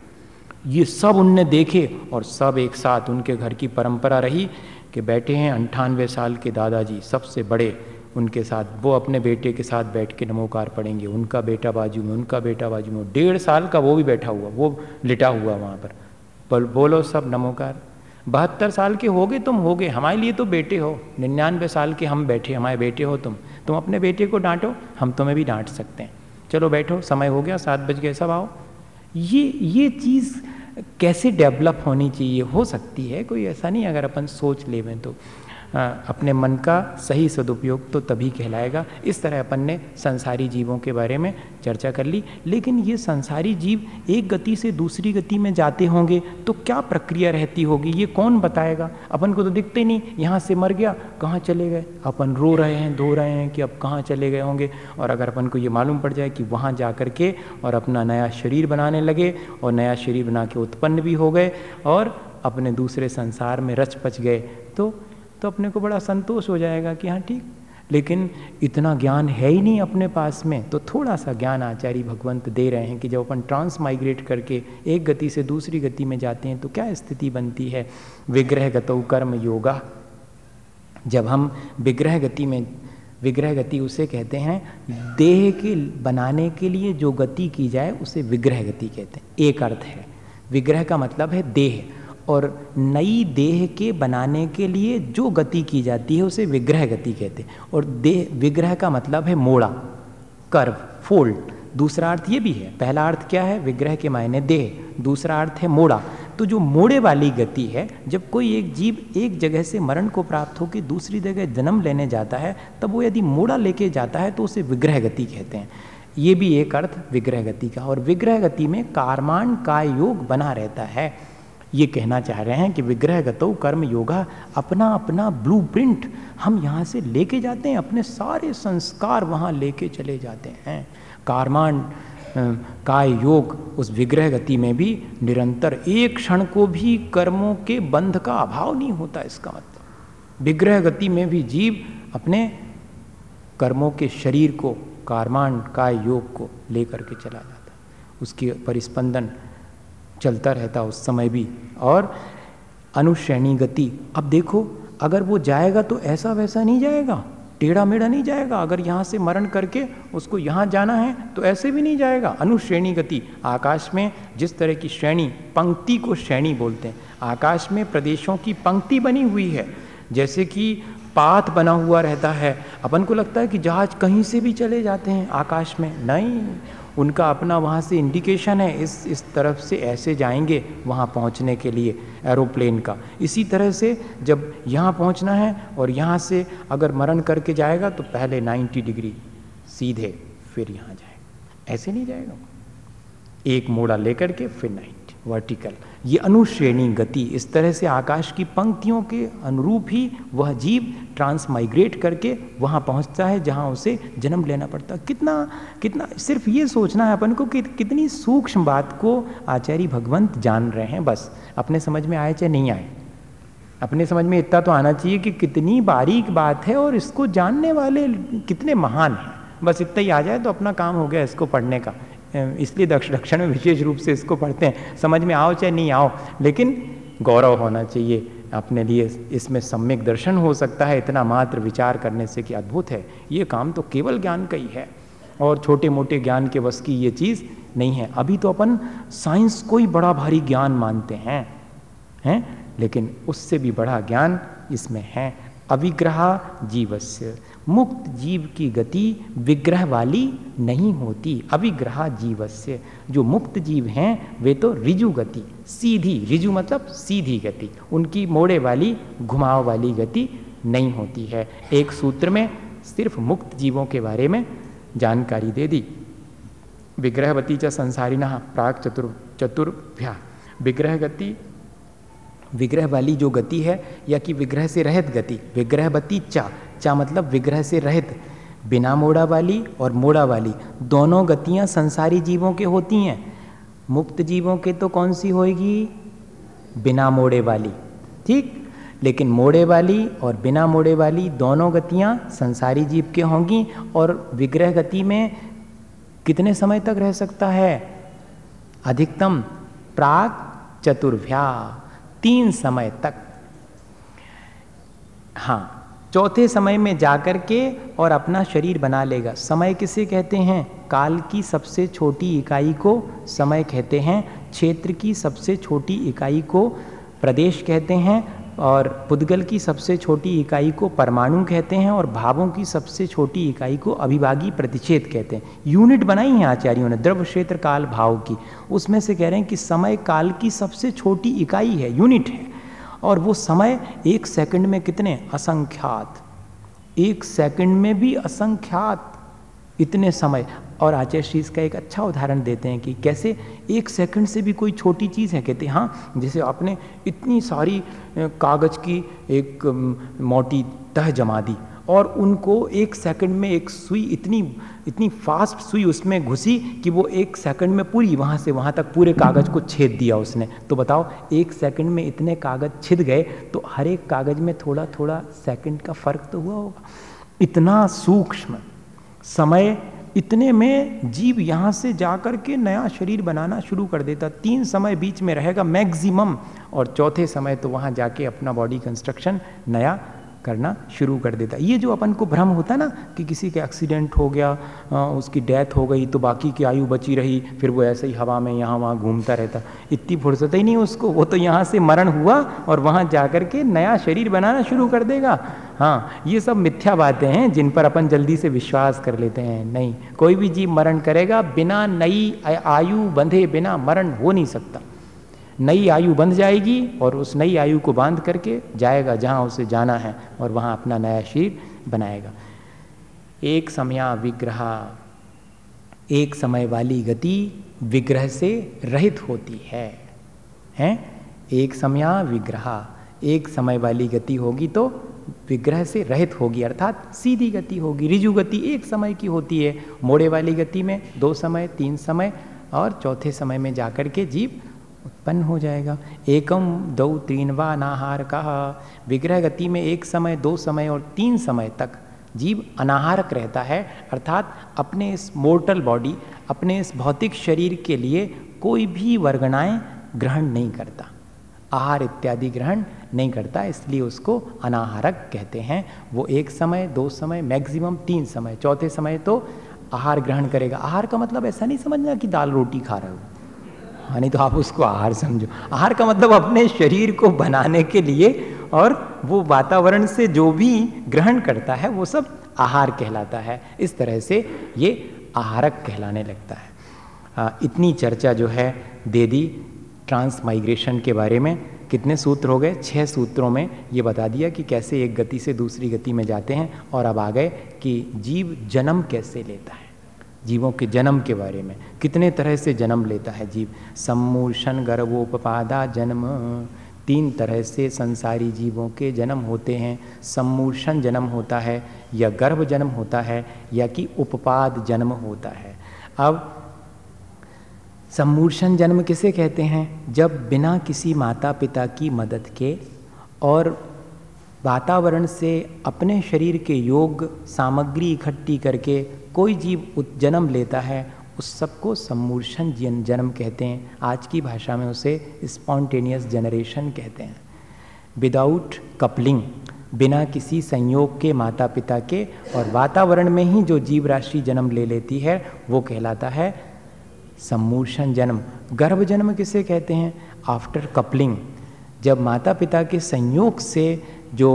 ये सब उनने देखे और सब एक साथ उनके घर की परंपरा रही कि बैठे हैं अंठानवे साल के दादाजी, सबसे बड़े उनके साथ, वो अपने बेटे के साथ बैठ के नमोकार पढ़ेंगे उनका बेटा बाजू में, उनका बेटा बाजू में, डेढ़ साल का वो भी बैठा हुआ, वो लिटा हुआ वहाँ पर। बोल, बोलो सब नमोकार। बहत्तर साल के हो गए तुम, हो गए। हमारे लिए तो बेटे हो। निन्यानवे साल के हम बैठे, हमारे बेटे हो तुम। तुम अपने बेटे को डांटो, हम तुम्हें भी डांट सकते हैं। चलो बैठो, समय हो गया, सात बज गए, सब आओ। ये ये चीज़ कैसे डेवलप होनी चाहिए? हो सकती है, कोई ऐसा नहीं, अगर अपन सोच लेवें तो। अपने मन का सही सदुपयोग तो तभी कहलाएगा। इस तरह अपन ने संसारी जीवों के बारे में चर्चा कर ली। लेकिन ये संसारी जीव एक गति से दूसरी गति में जाते होंगे तो क्या प्रक्रिया रहती होगी? ये कौन बताएगा? अपन को तो दिखते नहीं। यहाँ से मर गया, कहाँ चले गए? अपन रो रहे हैं, धो रहे हैं कि अब कहाँ चले गए होंगे? और अगर अपन को ये मालूम पड़ जाए कि वहाँ जा कर के और अपना नया शरीर बनाने लगे और नया शरीर बना के उत्पन्न भी हो गए और अपने दूसरे संसार में रच पच गए तो तो अपने को बड़ा संतोष हो जाएगा कि हाँ ठीक। लेकिन इतना ज्ञान है ही नहीं अपने पास में तो थोड़ा सा ज्ञान आचार्य भगवंत दे रहे हैं कि जब अपन ट्रांस माइग्रेट करके एक गति से दूसरी गति में जाते हैं तो क्या स्थिति बनती है? विग्रह गतौ कर्म योगा। जब हम विग्रह गति में, विग्रह गति उसे कहते हैं, देह के बनाने के लिए जो गति की जाए, उसे विग्रह गति कहते हैं। एक अर्थ है। विग्रह का मतलब है देह। और नई देह के बनाने के लिए जो गति की जाती है उसे विग्रह गति कहते हैं। और देह, विग्रह का मतलब है मोड़ा, कर्व, फोल्ड। दूसरा अर्थ ये भी है, पहला अर्थ क्या है? विग्रह के मायने देह। दूसरा अर्थ है मोड़ा। तो जो मोड़े वाली गति है, जब कोई एक जीव एक जगह से मरण को प्राप्त होकर दूसरी जगह जन्म लेने जाता है, तब वो यदि मोड़ा लेके जाता है तो उसे विग्रह गति कहते हैं। ये भी एक अर्थ विग्रह गति का। और विग्रह गति में कारमान का योग बना रहता है। ये कहना चाह रहे हैं कि विग्रह गतो कर्म योगा अपना अपना ब्लूप्रिंट हम यहाँ से लेके जाते हैं, अपने सारे संस्कार वहाँ लेके चले जाते हैं। कारमान काय योग उस विग्रह गति में भी निरंतर एक क्षण को भी कर्मों के बंध का अभाव नहीं होता इसका मतलब। विग्रह गति में भी जीव अपने कर्मों के शरीर को कारमान काय योग को लेकर के चला जाता उसकी परिस्पंदन चलता रहता उस समय भी। और अनुश्रेणी गति अब देखो, अगर वो जाएगा तो ऐसा वैसा नहीं जाएगा। टेढ़ा मेढ़ा नहीं जाएगा। अगर यहाँ से मरण करके उसको यहाँ जाना है तो ऐसे भी नहीं जाएगा। अनुश्रेणी गति आकाश में जिस तरह की श्रेणी, पंक्ति को श्रेणी बोलते हैं, आकाश में प्रदेशों की पंक्ति बनी हुई है। जैसे कि पाथ बना हुआ रहता है। अपन को लगता है कि जहाज़ कहीं से भी चले जाते हैं आकाश में। नहीं उनका अपना वहाँ से इंडिकेशन है, इस इस तरफ़ से ऐसे जाएँगे वहाँ पहुँचने के लिए एरोप्लेन का। इसी तरह से जब यहाँ पहुँचना है और यहाँ से अगर मरण करके जाएगा तो पहले 90 डिग्री सीधे फिर यहाँ जाएगा। ऐसे नहीं जाएगा। एक मोड़ा लेकर के फिर नाइन्टी वर्टिकल ये अनुश्रेणी गति, इस तरह से आकाश की पंक्तियों के अनुरूप ही वह जीव ट्रांसमाइग्रेट करके वहाँ पहुँचता है, जहाँ उसे जन्म लेना पड़ता है। कितना कितना, सिर्फ़ ये सोचना है अपन को कि कितनी सूक्ष्म बात को आचार्य भगवंत जान रहे हैं, बस। अपने समझ में आए चाहे नहीं आए। अपने समझ में इतना तो आना चाहिए कि कितनी बारीक बात है और इसको जानने वाले कितने महान हैं। बस इतना ही आ जाए तो अपना काम हो गया इसको पढ़ने का। इसलिए दक्षिण में विशेष रूप से इसको पढ़ते हैं। समझ में आओ चाहे नहीं आओ, लेकिन गौरव होना चाहिए अपने लिए। इसमें सम्यक दर्शन हो सकता है, इतना मात्र विचार करने से कि अद्भुत है। ये काम तो केवल ज्ञान का ही है। और छोटे मोटे ज्ञान के वश की ये चीज़ नहीं है। अभी तो अपन साइंस को ही बड़ा भारी ज्ञान मानते हैं हैं? लेकिन उससे भी बड़ा ज्ञान इसमें है। अविग्रह जीवस्य। मुक्त जीव की गति विग्रह वाली नहीं होती, अविग्रह जीवस्य। जो मुक्त जीव हैं, वे तो रिजु गति, सीधी, रिजु मतलब सीधी गति। उनकी मोड़े वाली, घुमाव वाली गति नहीं होती है। एक सूत्र में सिर्फ़ मुक्त जीवों के बारे में जानकारी दे दी। विग्रहवती च संसारिण प्राग चतुर चतुर्भ्या। विग्रह गति विग्रह वाली जो गति है, या कि विग्रह से रहित गति? विग्रह विग्रहवती चा चा मतलब विग्रह से रहित। बिना मोड़ा वाली और मोड़ा वाली दोनों गतियाँ संसारी जीवों के होती हैं। मुक्त जीवों के तो कौन सी होएगी? बिना मोड़े वाली ठीक? लेकिन मोड़े वाली और बिना मोड़े वाली दोनों गतियाँ संसारी जीव के होंगी, और विग्रह गति में कितने समय तक रह सकता है? अधिकतम प्राग चतुर्भ्या। तीन समय तक। हाँ चौथे समय में जाकर के और अपना शरीर बना लेगा। समय किसे कहते हैं? काल की सबसे छोटी इकाई को समय कहते हैं। क्षेत्र की सबसे छोटी इकाई को प्रदेश कहते हैं। और पुद्गल की सबसे छोटी इकाई को परमाणु कहते हैं और भावों की सबसे छोटी इकाई को अभिभागी प्रतिषेध कहते हैं। यूनिट बनाई है आचार्यों ने द्रव क्षेत्र, काल, भाव की। उसमें से कह रहे हैं कि समय काल की सबसे छोटी इकाई है, यूनिट है। और वो समय एक सेकंड में कितने? असंख्यात। एक सेकंड में भी असंख्यात इतने समय। और आचार्य श्री इसका एक अच्छा उदाहरण देते हैं कि कैसे एक सेकंड से भी कोई छोटी चीज़ है, कहते हैं हाँ जैसे आपने इतनी सारी कागज़ की एक मोटी तह जमा दी और उनको एक सेकंड में एक सुई इतनी इतनी फास्ट सुई उसमें घुसी कि वो एक सेकंड में पूरी, वहाँ से वहाँ तक पूरे कागज़ को छेद दिया उसने। तो बताओ, एक सेकंड में इतने कागज़ छिद गए तो हर एक कागज़ में थोड़ा थोड़ा सेकंड का फ़र्क तो हुआ होगा। इतना सूक्ष्म समय इतने में जीव यहाँ से जाकर के नया शरीर बनाना शुरू कर देता। तीन समय बीच में रहेगा मैक्सिमम, और चौथे समय तो वहाँ जाके अपना बॉडी कंस्ट्रक्शन नया करना शुरू कर देता है। ये जो अपन को भ्रम होता है ना कि किसी के एक्सीडेंट हो गया उसकी डेथ हो गई तो बाकी की आयु बची रही, फिर वो ऐसे ही हवा में यहाँ वहाँ घूमता रहता। इतनी फुर्सत ही नहीं उसको, वो तो यहाँ से मरण हुआ और वहाँ जा कर के नया शरीर बनाना शुरू कर देगा। हाँ ये सब मिथ्या बातें हैं जिन पर अपन जल्दी से विश्वास कर लेते हैं। नहीं, कोई भी जीव मरण करेगा, बिना नई आयु बंधे, बिना मरण हो नहीं सकता। नई आयु बंध जाएगी और उस नई आयु को बाँध करके जाएगा जहाँ उसे जाना है और वहाँ अपना नया शरीर बनाएगा। एक समया विग्रह, एक समय वाली गति विग्रह से रहित होती है। हैं? एक समया विग्रह, एक समय वाली गति होगी तो विग्रह से रहित होगी, अर्थात सीधी गति होगी, रिजु गति एक समय की होती है। मोड़े वाली गति में दो समय, तीन समय और चौथे समय में जाकर के जीव उत्पन्न हो जाएगा। एकम दो, तीन, व अनाहार कहा विग्रह गति में एक समय, दो समय और तीन समय तक जीव अनाहारक रहता है। अर्थात अपने इस मोर्टल बॉडी अपने इस भौतिक शरीर के लिए कोई भी वर्गणाएँ ग्रहण नहीं करता। आहार इत्यादि ग्रहण नहीं करता, इसलिए उसको अनाहारक कहते हैं। वो एक समय, दो समय मैक्सिमम तीन समय, चौथे समय तो आहार ग्रहण करेगा। आहार का मतलब ऐसा नहीं समझना कि दाल रोटी खा रहे हाँ। नहीं तो आप उसको आहार समझो। आहार का मतलब अपने शरीर को बनाने के लिए और वो वातावरण से जो भी ग्रहण करता है वो सब आहार कहलाता है। इस तरह से ये आहारक कहलाने लगता है। आ, इतनी चर्चा जो है दे दी ट्रांस माइग्रेशन के बारे में। कितने सूत्र हो गए? छह सूत्रों में ये बता दिया कि कैसे एक गति से दूसरी गति में जाते हैं और अब आ गए कि जीव जन्म कैसे लेता है। जीवों के जन्म के बारे में। कितने तरह से जन्म लेता है जीव? सम्मूर्षण गर्भोपादा जन्म। तीन तरह से संसारी जीवों के जन्म होते हैं। सम्मूर्षण जन्म होता है, या गर्भ जन्म होता है, या कि उपपाद जन्म होता है। अब सम्मूर्षण जन्म किसे कहते हैं? जब बिना किसी माता पिता की मदद के और वातावरण से अपने शरीर के योग, सामग्री इकट्ठी करके कोई जीव जन्म लेता है, उस सबको सम्मूर्षण जन्म कहते हैं। आज की भाषा में उसे स्पॉन्टेनियस जनरेशन कहते हैं। विदाउट कपलिंग बिना किसी संयोग के माता पिता के और वातावरण में ही जो जीव राशि जन्म ले लेती है, वो कहलाता है सम्मूर्षण जन्म। गर्भ जन्म किसे कहते हैं? आफ्टर कपलिंग जब माता पिता के संयोग से जो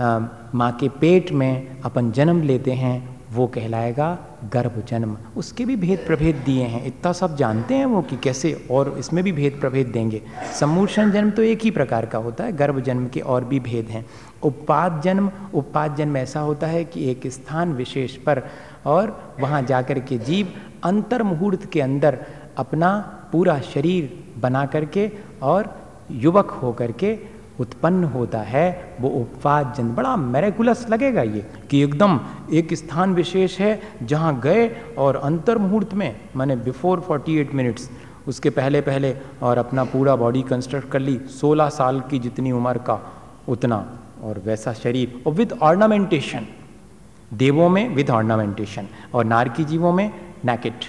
माँ के पेट में अपन जन्म लेते हैं वो कहलाएगा गर्भ जन्म उसके भी भेद प्रभेद दिए हैं। इतना सब जानते हैं वो कि कैसे और इसमें भी भेद प्रभेद देंगे। सम्मूषण जन्म तो एक ही प्रकार का होता है गर्भ जन्म के और भी भेद हैं। उपाद जन्म उपाद जन्म ऐसा होता है कि एक स्थान विशेष पर और वहाँ जाकर के जीव अंतर मुहूर्त के अंदर अपना पूरा शरीर बना करके और युवक होकर के उत्पन्न होता है, वो उपवाद जन, बड़ा मेरेकुलस लगेगा ये, कि एकदम एक स्थान विशेष है जहाँ गए और अंतर मुहूर्त में, मैंने बिफोर 48 मिनट्स उसके पहले पहले और अपना पूरा बॉडी कंस्ट्रक्ट कर ली 16 साल की जितनी उम्र का उतना, और वैसा शरीर, और विद ऑर्नामेंटेशन देवों में विद ऑर्नामेंटेशन और नारकी जीवों में naked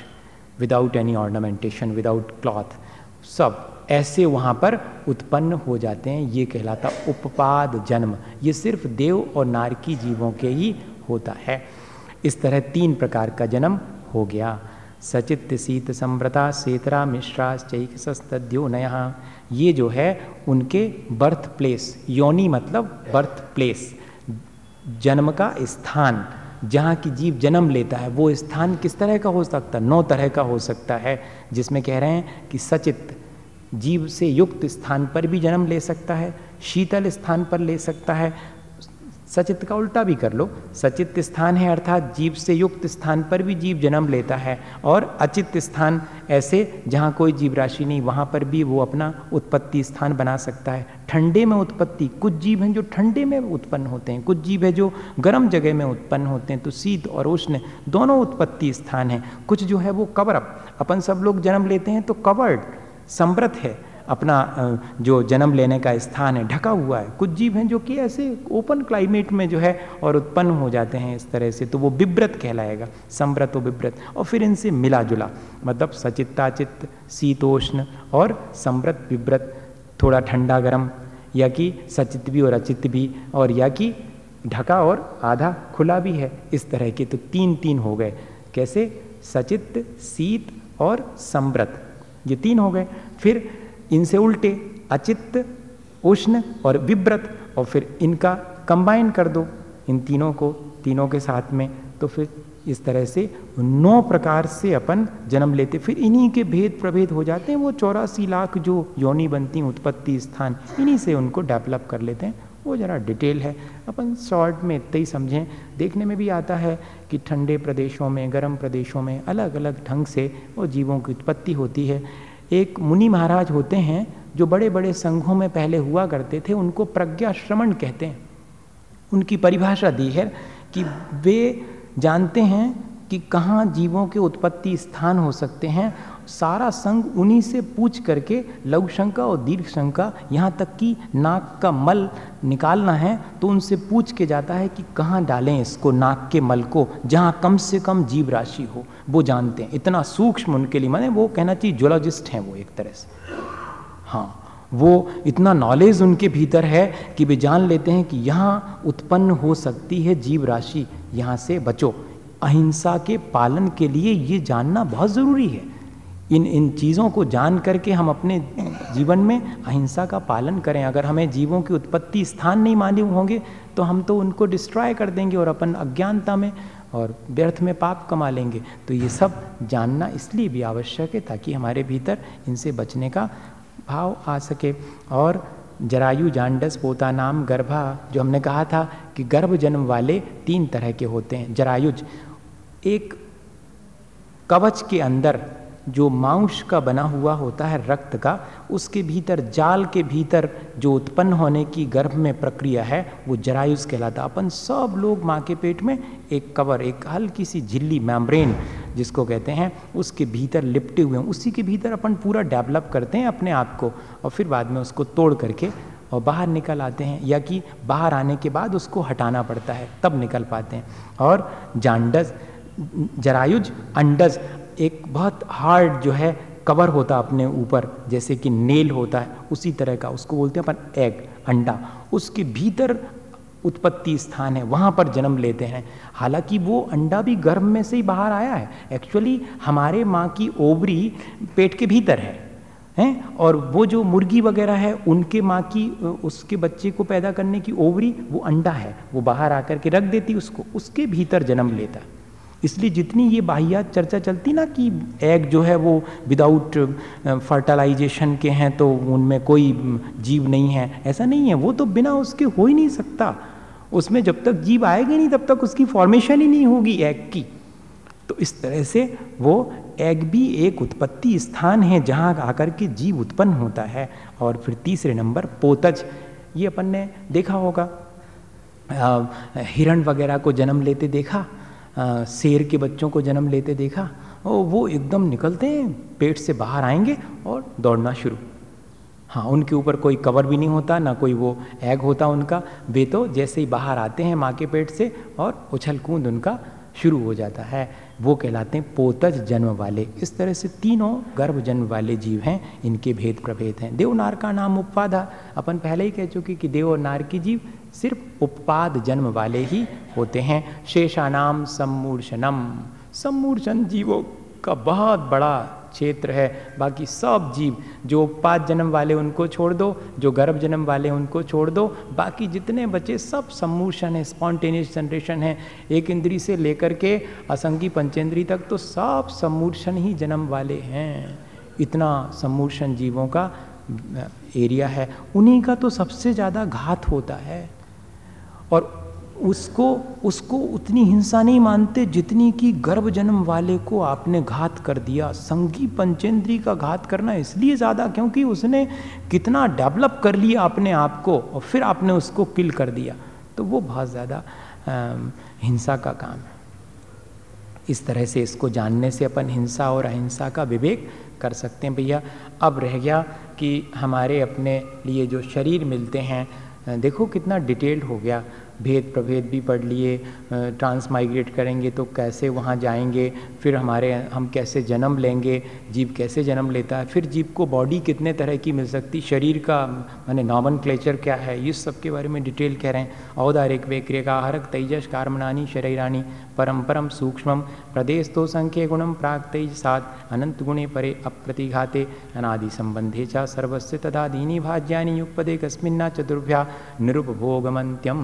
without any ornamentation without cloth सब ऐसे वहाँ पर उत्पन्न हो जाते हैं। ये कहलाता उपपाद जन्म। ये सिर्फ़ देव और नारकी जीवों के ही होता है। इस तरह तीन प्रकार का जन्म हो गया। सचित सीत, संव्रता, सेतरा, मिश्रा, चैक सस्तद्यो नया ये जो है, उनके बर्थ प्लेस, योनि मतलब बर्थ प्लेस। जन्म का स्थान, जहाँ की जीव जन्म लेता है, वो स्थान किस तरह का हो सकता है? नौ तरह का हो सकता है, जिसमें कह रहे हैं कि सचित जीव से युक्त स्थान पर भी जन्म ले सकता है, शीतल स्थान पर ले सकता है। सचित का उल्टा भी कर लो। सचित स्थान है अर्थात जीव से युक्त स्थान पर भी जीव जन्म लेता है और अचित स्थान ऐसे जहाँ कोई जीव राशि नहीं, वहाँ पर भी वो अपना उत्पत्ति स्थान बना सकता है। ठंडे में उत्पत्ति, कुछ जीव हैं जो ठंडे में उत्पन्न होते हैं, कुछ जीव है जो गर्म जगह में उत्पन्न होते हैं तो शीत और उष्ण दोनों उत्पत्ति स्थान हैं। कुछ जो है वो कवर अप अपन सब लोग जन्म लेते हैं तो कवर्ड समृत है, अपना जो जन्म लेने का स्थान है, ढका हुआ है। कुछ जीव हैं जो कि ऐसे ओपन क्लाइमेट में जो है और उत्पन्न हो जाते हैं इस तरह से तो वो विव्रत कहलाएगा व विव्रत। और फिर इनसे मिला जुला मतलब सचित्ताचित, शीतोष्ण और समृत विव्रत, थोड़ा ठंडा गर्म, या कि सचित भी और अचित भी, और या कि ढका और आधा खुला भी है, इस तरह के तो तीन तीन हो गए। कैसे? सचित, शीत और समृत ये तीन हो गए। फिर इनसे उल्टे अचित्त, उष्ण और विव्रत और फिर इनका कंबाइन कर दो इन तीनों को, तीनों के साथ में। तो फिर इस तरह से नौ प्रकार से अपन जन्म लेते। फिर इन्हीं के भेद प्रभेद हो जाते हैं। वो चौरासी लाख जो योनि बनती हैं, उत्पत्ति स्थान, इन्हीं से उनको डेवलप कर लेते हैं। वो ज़रा डिटेल है। अपन शॉर्ट में इतना ही समझें। देखने में भी आता है कि ठंडे प्रदेशों में, गर्म प्रदेशों में अलग अलग ढंग से वो जीवों की उत्पत्ति होती है। एक मुनि महाराज होते हैं जो बड़े बड़े संघों में पहले हुआ करते थे, उनको प्रज्ञा श्रवण कहते हैं। उनकी परिभाषा दी है कि वे जानते हैं कि कहाँ जीवों के उत्पत्ति स्थान हो सकते हैं सारा संग उन्हीं से पूछ करके लघु शंका और दीर्घ शंका यहाँ तक कि नाक का मल निकालना है तो उनसे पूछ के जाता है कि कहाँ डालें इसको, नाक के मल को, जहाँ कम से कम जीव राशि हो, वो जानते हैं। इतना सूक्ष्म उनके लिए, माने वो कहना चाहिए जोलॉजिस्ट हैं वो एक तरह से। हाँ वो इतना नॉलेज उनके भीतर है कि वे जान लेते हैं कि यहाँ उत्पन्न हो सकती है जीव राशि, यहाँ से बचो। अहिंसा के पालन के लिए ये जानना बहुत ज़रूरी है। इन इन चीज़ों को जान करके हम अपने जीवन में अहिंसा का पालन करें। अगर हमें जीवों की उत्पत्ति स्थान नहीं मालूम होंगे तो हम तो उनको डिस्ट्रॉय कर देंगे और अपन अज्ञानता में और व्यर्थ में पाप कमा लेंगे। तो ये सब जानना इसलिए भी आवश्यक है ताकि हमारे भीतर इनसे बचने का भाव आ सके। और जरायु जांडस पोता नाम गर्भा, जो हमने कहा था कि गर्भ जन्म वाले तीन तरह के होते हैं। जरायुज, एक कवच के अंदर जो मांस का बना हुआ होता है रक्त का, उसके भीतर, जाल के भीतर जो उत्पन्न होने की गर्भ में प्रक्रिया है, वो जरायुज कहलाता अपन सब लोग माँ के पेट में एक कवर, एक हल्की सी झिल्ली मैम्ब्रेन जिसको कहते हैं, उसके भीतर लिपटे हुए हैं। उसी के भीतर अपन पूरा डेवलप करते हैं अपने आप को और फिर बाद में उसको तोड़ करके और बाहर निकल आते हैं। या कि बाहर आने के बाद उसको हटाना पड़ता है, तब निकल पाते हैं। और जांडस, जरायुज अंडज एक बहुत हार्ड जो है कवर होता अपने ऊपर, जैसे कि नेल होता है, उसी तरह का उसको बोलते हैं अपन एग अंडा। उसके भीतर उत्पत्ति स्थान है, वहाँ पर जन्म लेते हैं। हालाँकि वो अंडा भी गर्भ में से ही बाहर आया है। एक्चुअली हमारे माँ की ओवरी पेट के भीतर है, हैं? और वो जो मुर्गी वगैरह है, उनके माँ की उसके बच्चे को पैदा करने की ओवरी, वो अंडा है। वो बाहर आकर के रख देती उसको, उसके भीतर जन्म लेता है। इसलिए जितनी ये बाहियात चर्चा चलती ना कि एग जो है वो विदाउट फर्टिलाइजेशन के हैं तो उनमें कोई जीव नहीं है। ऐसा नहीं है। वो तो बिना उसके हो ही नहीं सकता। उसमें जब तक जीव आएगी नहीं, तब तक उसकी फॉर्मेशन ही नहीं होगी एग की। तो इस तरह से वो एग भी एक उत्पत्ति स्थान है जहाँ आकर के जीव उत्पन्न होता है। और फिर तीसरे नंबर, पोतज। ये अपन ने देखा होगा। हिरण वगैरह को जन्म लेते देखा? शेर के बच्चों को जन्म लेते देखा, और वो एकदम निकलते हैं, पेट से बाहर आएँगे और दौड़ना शुरू। हाँ उनके ऊपर कोई कवर भी नहीं होता, ना कोई वो एग होता उनका। वे तो जैसे ही बाहर आते हैं माँ के पेट से और उछल कूद उनका शुरू हो जाता है। वो कहलाते हैं पोतज जन्म वाले। इस तरह से तीनों गर्भ जन्म वाले जीव हैं, इनके भेद प्रभेद हैं। देवनार का नाम उपवादा अपन पहले ही कह चुके कि देव और नार की जीव सिर्फ़ उपपाद जन्म वाले ही होते हैं। शेषानाम सम्मूर्षनम सम्मूर्शन जीवों का बहुत बड़ा क्षेत्र है। बाकी सब जीव, जो उपपाद जन्म वाले उनको छोड़ दो, जो गर्भ जन्म वाले उनको छोड़ दो, बाकी जितने बच्चे सब सम्मूर्षण है, स्पॉन्टेनियस जनरेशन है। एक इंद्री से लेकर के असंगी पंचेंद्री तक तो सब सम्मूर्षण ही जन्म वाले हैं। इतना सम्मूर्षण जीवों का एरिया है। उन्हीं का तो सबसे ज़्यादा घात होता है। और उसको उसको उतनी हिंसा नहीं मानते जितनी कि गर्भ जन्म वाले को आपने घात कर दिया। संगी पंचेंद्री का घात करना इसलिए ज़्यादा क्योंकि उसने कितना डेवलप कर लिया अपने आप को और फिर आपने उसको किल कर दिया। तो वो बहुत ज़्यादा हिंसा का काम है। इस तरह से इसको जानने से अपन हिंसा और अहिंसा का विवेक कर सकते हैं। भैया, अब रह गया कि हमारे अपने लिए जो शरीर मिलते हैं, देखो कितना डिटेल्ड हो गया। भेद प्रभेद भी पढ़ लिए ट्रांस माइग्रेट करेंगे तो कैसे वहाँ जाएँगे, फिर हमारे, हम कैसे जन्म लेंगे, जीव कैसे जन्म लेता है, फिर जीव को बॉडी कितने तरह की मिल सकती, शरीर का, मैंने नॉमन क्या है इस सब के बारे में डिटेल कह रहे हैं। औदारिक वे क्रियकाहरक तेजस, कारमणानी, शरीरानी परम्परम परम सूक्ष्म प्रदेश तो संख्य गुणम, प्राग तेज सात, अनंत गुणे परे, अप्रतिघाते, अनादि संबंधे च सर्वस्व तदा दीनी भाज्यानि युगपदे कस्मिन्ना चतुर्भ्या निरुपभोगमंत्यम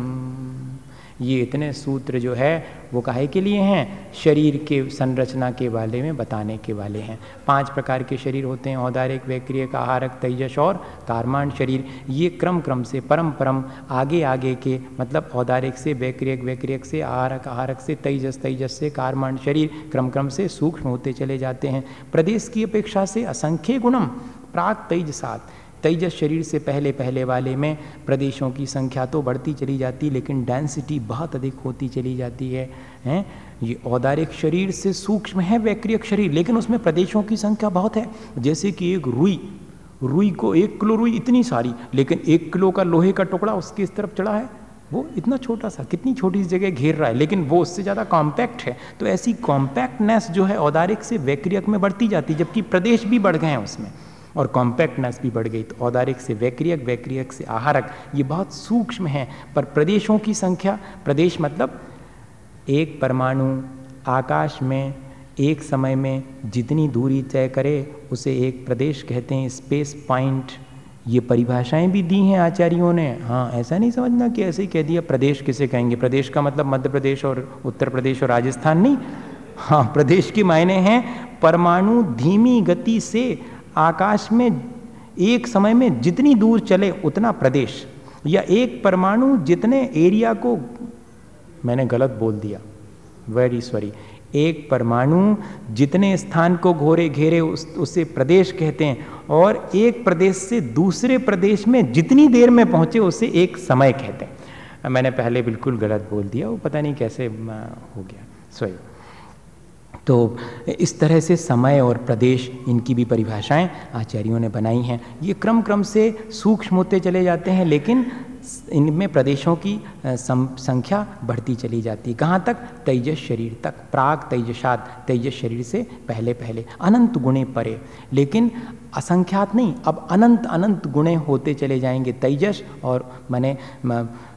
ये इतने सूत्र जो है, वो काहे के लिए हैं? शरीर के संरचना के बारे में, बताने के वाले हैं। पाँच प्रकार के शरीर होते हैं, औदारिक, वैक्रियक, आहारक, तेजस और कारमांड शरीर। ये क्रम क्रम से, परम परम, आगे आगे के मतलब औदारिक से, वैक्रियक वैक्रियक से, आहारक आहारक से, तेजस तेजस से कारमांड शरीर क्रम क्रम से सूक्ष्म होते चले जाते हैं। प्रदेश की अपेक्षा से असंख्य गुणम प्राग तेज सात तेजस शरीर से पहले पहले वाले में प्रदेशों की संख्या तो बढ़ती चली जाती, लेकिन डेंसिटी बहुत अधिक होती चली जाती है, हैं? ये औदारिक शरीर से सूक्ष्म है, वैक्रियक शरीर, लेकिन उसमें प्रदेशों की संख्या बहुत है। जैसे कि एक रुई रुई को एक किलो रुई इतनी सारी, लेकिन एक किलो का लोहे का टुकड़ा उसकी इस तरफ़ चढ़ा है। वो इतना छोटा सा, कितनी छोटी सी जगह घेर रहा है, लेकिन वो उससे ज़्यादा कॉम्पैक्ट है। तो ऐसी कॉम्पैक्टनेस जो है, औदारिक से वैक्रियक में बढ़ती जाती है, जबकि प्रदेश भी बढ़ गए हैं उसमें। और कॉम्पैक्टनेस भी बढ़ गई। तो औदारिक से वैक्रियक वैक्रियक से आहारक, ये बहुत सूक्ष्म है। पर प्रदेशों की संख्या, प्रदेश मतलब एक परमाणु, आकाश में, एक समय में जितनी दूरी तय करे, उसे एक प्रदेश कहते हैं स्पेस पॉइंट ये परिभाषाएँ भी दी हैं आचार्यों ने। हाँ ऐसा नहीं समझना कि ऐसे ही कह दिया, प्रदेश किसे कहेंगे? प्रदेश का मतलब मध्य प्रदेश और उत्तर प्रदेश और राजस्थान नहीं। हाँ प्रदेश के मायने हैं परमाणु धीमी गति से आकाश में एक समय में जितनी दूर चले उतना प्रदेश, या एक परमाणु जितने एरिया को, मैंने गलत बोल दिया वेरी सॉरी एक परमाणु जितने स्थान को घोरे घेरे उस, उसे प्रदेश कहते हैं, और एक प्रदेश से दूसरे प्रदेश में जितनी देर में पहुँचे उसे एक समय कहते हैं। मैंने पहले बिल्कुल गलत बोल दिया, वो पता नहीं कैसे हो गया। सॉरी तो इस तरह से समय और प्रदेश, इनकी भी परिभाषाएँ आचार्यों ने बनाई हैं। ये क्रम क्रम से सूक्ष्म होते चले जाते हैं, लेकिन इनमें प्रदेशों की संख्या बढ़ती चली जाती है। कहाँ तक? तेजस शरीर तक। प्राग तेजसात। तेजस शरीर से पहले पहले। अनंत गुणे परे। लेकिन असंख्यात नहीं, अब अनंत अनंत गुणे होते चले जाएँगे। तेजस और मैंने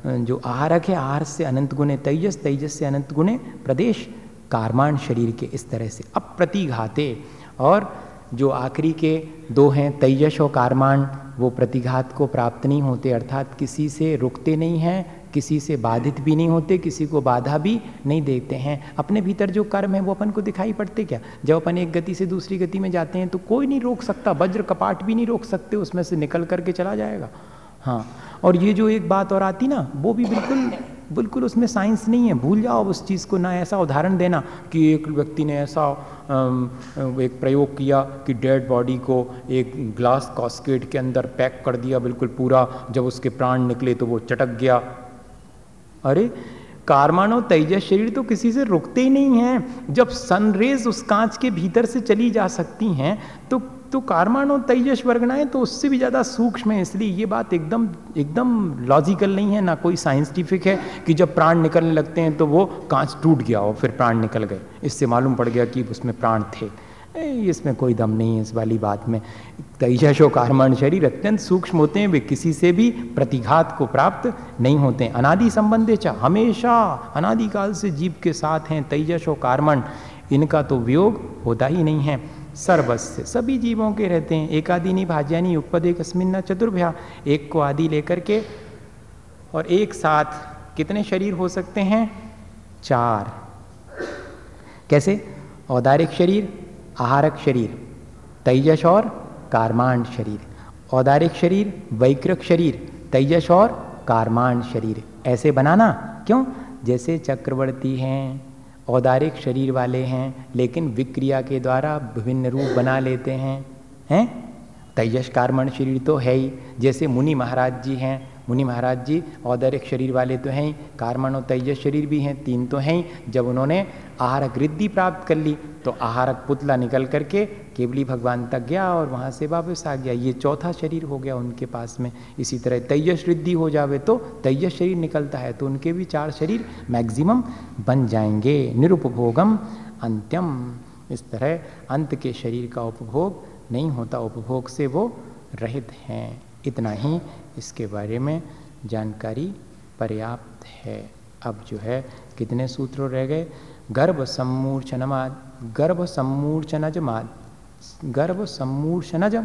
जो आहारक है, आहार से अनंत गुणे। तेजस तेजस से अनंत गुणे। प्रदेश कारमान शरीर के इस तरह से। अप्रतिघाते और जो आखिरी के दो हैं, तेजस और कारमान वो प्रतिघात को प्राप्त नहीं होते, अर्थात किसी से रुकते नहीं हैं, किसी से बाधित भी नहीं होते, किसी को बाधा भी नहीं देते हैं। अपने भीतर जो कर्म है, वो अपन को दिखाई पड़ते क्या? जब अपन एक गति से दूसरी गति में जाते हैं तो कोई नहीं रोक सकता, वज्र कपाट भी नहीं रोक सकते, उसमें से निकल करके चला जाएगा। हाँ और ये जो एक बात और आती ना, वो भी बिल्कुल बिल्कुल उसमें साइंस नहीं है। भूल जाओ उस चीज़ को, ना ऐसा उदाहरण देना कि एक व्यक्ति ने ऐसा एक प्रयोग किया कि डेड बॉडी को एक ग्लास कॉस्केट के अंदर पैक कर दिया, बिल्कुल पूरा, जब उसके प्राण निकले तो वो चटक गया। अरे कारमानो तेजस शरीर तो किसी से रुकते ही नहीं हैं। जब सनरेज उस कांच के भीतर से चली जा सकती हैं तो तो कारमान और तेजस वर्गनाएँ तो उससे भी ज़्यादा सूक्ष्म है, इसलिए ये बात एकदम एकदम लॉजिकल नहीं है, ना कोई साइंटिफिक है कि जब प्राण निकलने लगते हैं तो वो कांच टूट गया और फिर प्राण निकल गए। इससे मालूम पड़ गया कि उसमें प्राण थे। इसमें कोई दम नहीं है इस वाली बात में। तेजस और कारमान शरीर अत्यंत सूक्ष्म होते हैं, वे किसी से भी प्रतिघात को प्राप्त नहीं होते। अनादि संबंधे चा, हमेशा अनादिकाल से जीव के साथ हैं तेजस और कारमण इनका तो वियोग होता ही नहीं है। सर्वस्व। सभी जीवों के रहते हैं। एक आदि एकादिनी भाज्यानी उपपदे कस्मिन्ना चतुर्भ्या। एक को आदि लेकर के और एक साथ कितने शरीर हो सकते हैं? चार। कैसे? औदारिक शरीर, आहारक शरीर, तेजस और कारमांड शरीर। औदारिक शरीर, वैकृक शरीर, तेजस और कारमांड शरीर। ऐसे बनाना क्यों? जैसे चक्रवर्ती हैं। औदारिक शरीर वाले हैं, लेकिन विक्रिया के द्वारा विभिन्न रूप बना लेते हैं। हैं? तेजस कारमण शरीर तो है ही, जैसे मुनि महाराज जी हैं। मुनि महाराज जी औदारिक शरीर वाले तो हैं, कारमण और तेजस शरीर भी हैं, तीन तो हैं ही। जब उन्होंने आहारक रिद्धि प्राप्त कर ली तो आहारक पुतला निकल करके केवली भगवान तक गया और वहाँ से वापस आ गया। ये चौथा शरीर हो गया उनके पास में। इसी तरह तेजस रिद्धि हो जावे तो तेजस शरीर निकलता है तो उनके भी चार शरीर मैक्सिमम बन जाएँगे। निरुपभोगम अंत्यम। इस तरह अंत के शरीर का उपभोग नहीं होता। उपभोग से वो रहित हैं। इतना ही इसके बारे में जानकारी पर्याप्त है। अब जो है, कितने सूत्र रह गए? गर्भ सम्मूर्छनमाद। गर्भ सम्मूर्छनज माद गर्भ सम्मूर्छनज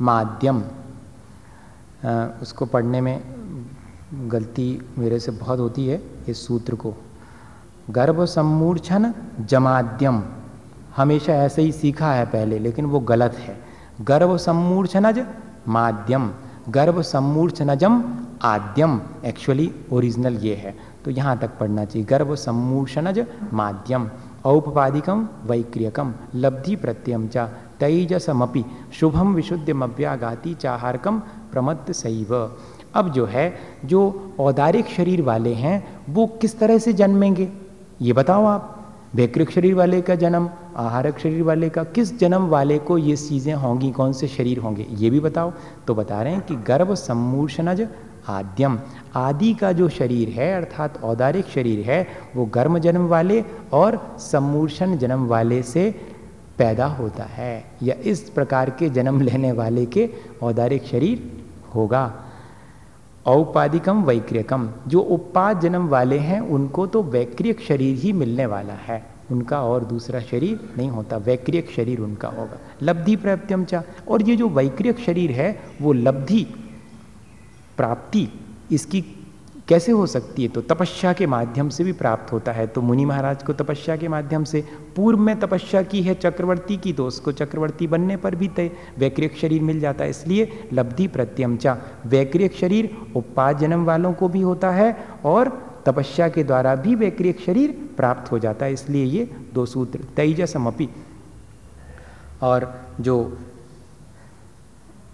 माध्यम उसको पढ़ने में गलती मेरे से बहुत होती है इस सूत्र को। गर्भ सम्मूर्छन, जमाद्यम। हमेशा ऐसे ही सीखा है पहले, लेकिन वो गलत है। गर्भ सम्मूर्छनज माध्यम गर्भ सम्मूर्छनजम, आद्यम। एक्चुअली ओरिजिनल ये है। तो यहाँ तक पढ़ना चाहिए। गर्भ सम्मूर्षणज माध्यम औपपादिकम वैक्रियकम लब्धि प्रत्ययम चा तेजसमपि शुभम विशुद्धमव्यागाति चाहारकम प्रमत्त सैव अब जो है, जो औदारिक शरीर वाले हैं, वो किस तरह से जन्मेंगे? ये बताओ आप। वैकृक शरीर वाले का जन्म, आहारक शरीर वाले का, किस जन्म वाले को ये चीज़ें होंगी, कौन से शरीर होंगे, ये भी बताओ। तो बता रहे हैं कि गर्भ सम्मूर्षणज आद्यम। आदि का जो शरीर है, अर्थात औदारिक शरीर है, वो गर्म जन्म वाले और सम्मूर्षण जन्म वाले से पैदा होता है, या इस प्रकार के जन्म लेने वाले के औदारिक शरीर होगा। औपाधिकम वैक्रियकम। जो उपाद जन्म वाले हैं, उनको तो वैक्रियक शरीर ही मिलने वाला है। उनका और दूसरा शरीर नहीं होता, वैक्रियक शरीर उनका होगा। लब्धि प्राप्त्यम चा। और ये जो वैक्रियक शरीर है, वो लब्धि प्राप्ति इसकी कैसे हो सकती है? तो तपस्या के माध्यम से भी प्राप्त होता है। तो मुनि महाराज को तपस्या के माध्यम से पूर्व में तपस्या की है, चक्रवर्ती की तो उसको चक्रवर्ती बनने पर भी तय वैक्रिक शरीर मिल जाता है। इसलिए लब्धि प्रत्यमचा। वैक्रिक शरीर उपाज जन्म वालों को भी होता है और तपस्या के द्वारा भी वैक्रिक शरीर प्राप्त हो जाता है। इसलिए ये दो सूत्र, तेजसमपी। और जो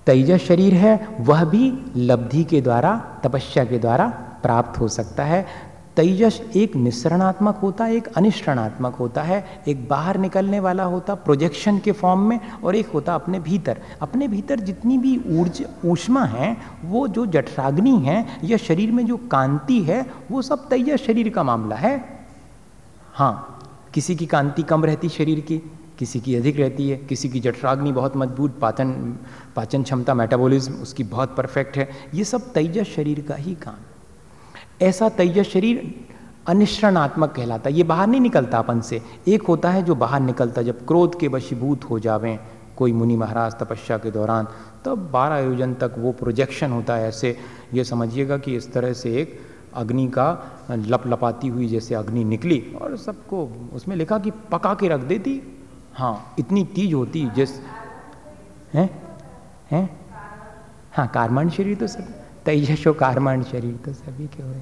तेजस शरीर है, वह भी लब्धि के द्वारा, तपस्या के द्वारा प्राप्त हो सकता है। तेजस एक निस्रणात्मक होता है एक अनिश्रणात्मक होता है। एक बाहर निकलने वाला होता प्रोजेक्शन के फॉर्म में, और एक होता अपने भीतर। अपने भीतर जितनी भी ऊर्ज, ऊष्मा है, वो जो जठराग्नि है, या शरीर में जो कांति है, वो सब तेजस शरीर का मामला है। हाँ किसी की कांति कम रहती शरीर की, किसी की अधिक रहती है, किसी की जठराग्नि बहुत मज़बूत, पाचन पाचन क्षमता मेटाबॉलिज्म उसकी बहुत परफेक्ट है। ये सब तेजस शरीर का ही काम। ऐसा तेजस शरीर अनिश्रणात्मक कहलाता है। ये बाहर नहीं निकलता अपन से। एक होता है जो बाहर निकलता जब क्रोध के वशीभूत हो जावें, कोई मुनि महाराज तपस्या के दौरान, तब बारह आयोजन तक वो प्रोजेक्शन होता है ऐसे। ये समझिएगा कि इस तरह से एक अग्नि का लप लपाती हुई जैसे अग्नि निकली और सबको उसमें लिखा कि पका के रख देती। हाँ इतनी तीज होती जिस हैं? हैं? हाँ कारमान शरीर तो सब तेजसो कारमाण शरीर तो सभी के हो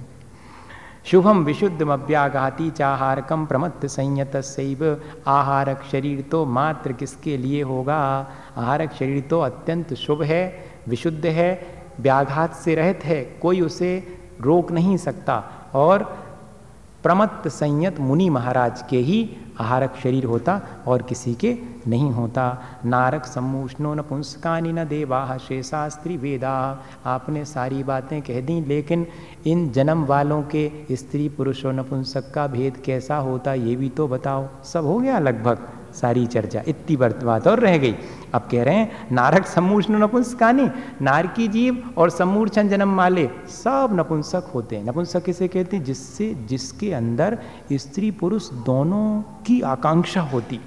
शुभम विशुद्धम अभ्याघाती चाहारकम प्रमत्त संयत सैव, आहारक शरीर तो मात्र किसके लिए होगा? आहारक शरीर तो अत्यंत शुभ है, विशुद्ध है, व्याघात से रहित है, कोई उसे रोक नहीं सकता। और प्रमत्त संयत मुनि महाराज के ही आहारक शरीर होता और किसी के नहीं होता। नारक सम्मूष्णो न पुंसकानी न देवा शेषास्त्री वेदा। आपने सारी बातें कह दी, लेकिन इन जन्म वालों के स्त्री पुरुषों नपुंसक का भेद कैसा होता, ये भी तो बताओ। सब हो गया लगभग। सारी चर्चा। इतनी बात और रह गई। अब कह रहे हैं नारक समूर्ण नपुंसकानी, नारकी जीव और समूर्छन जन्म माले, सब नपुंसक होते हैं। नपुंसक किसे कहते हैं? जिससे, जिसके अंदर स्त्री पुरुष दोनों की आकांक्षा होती।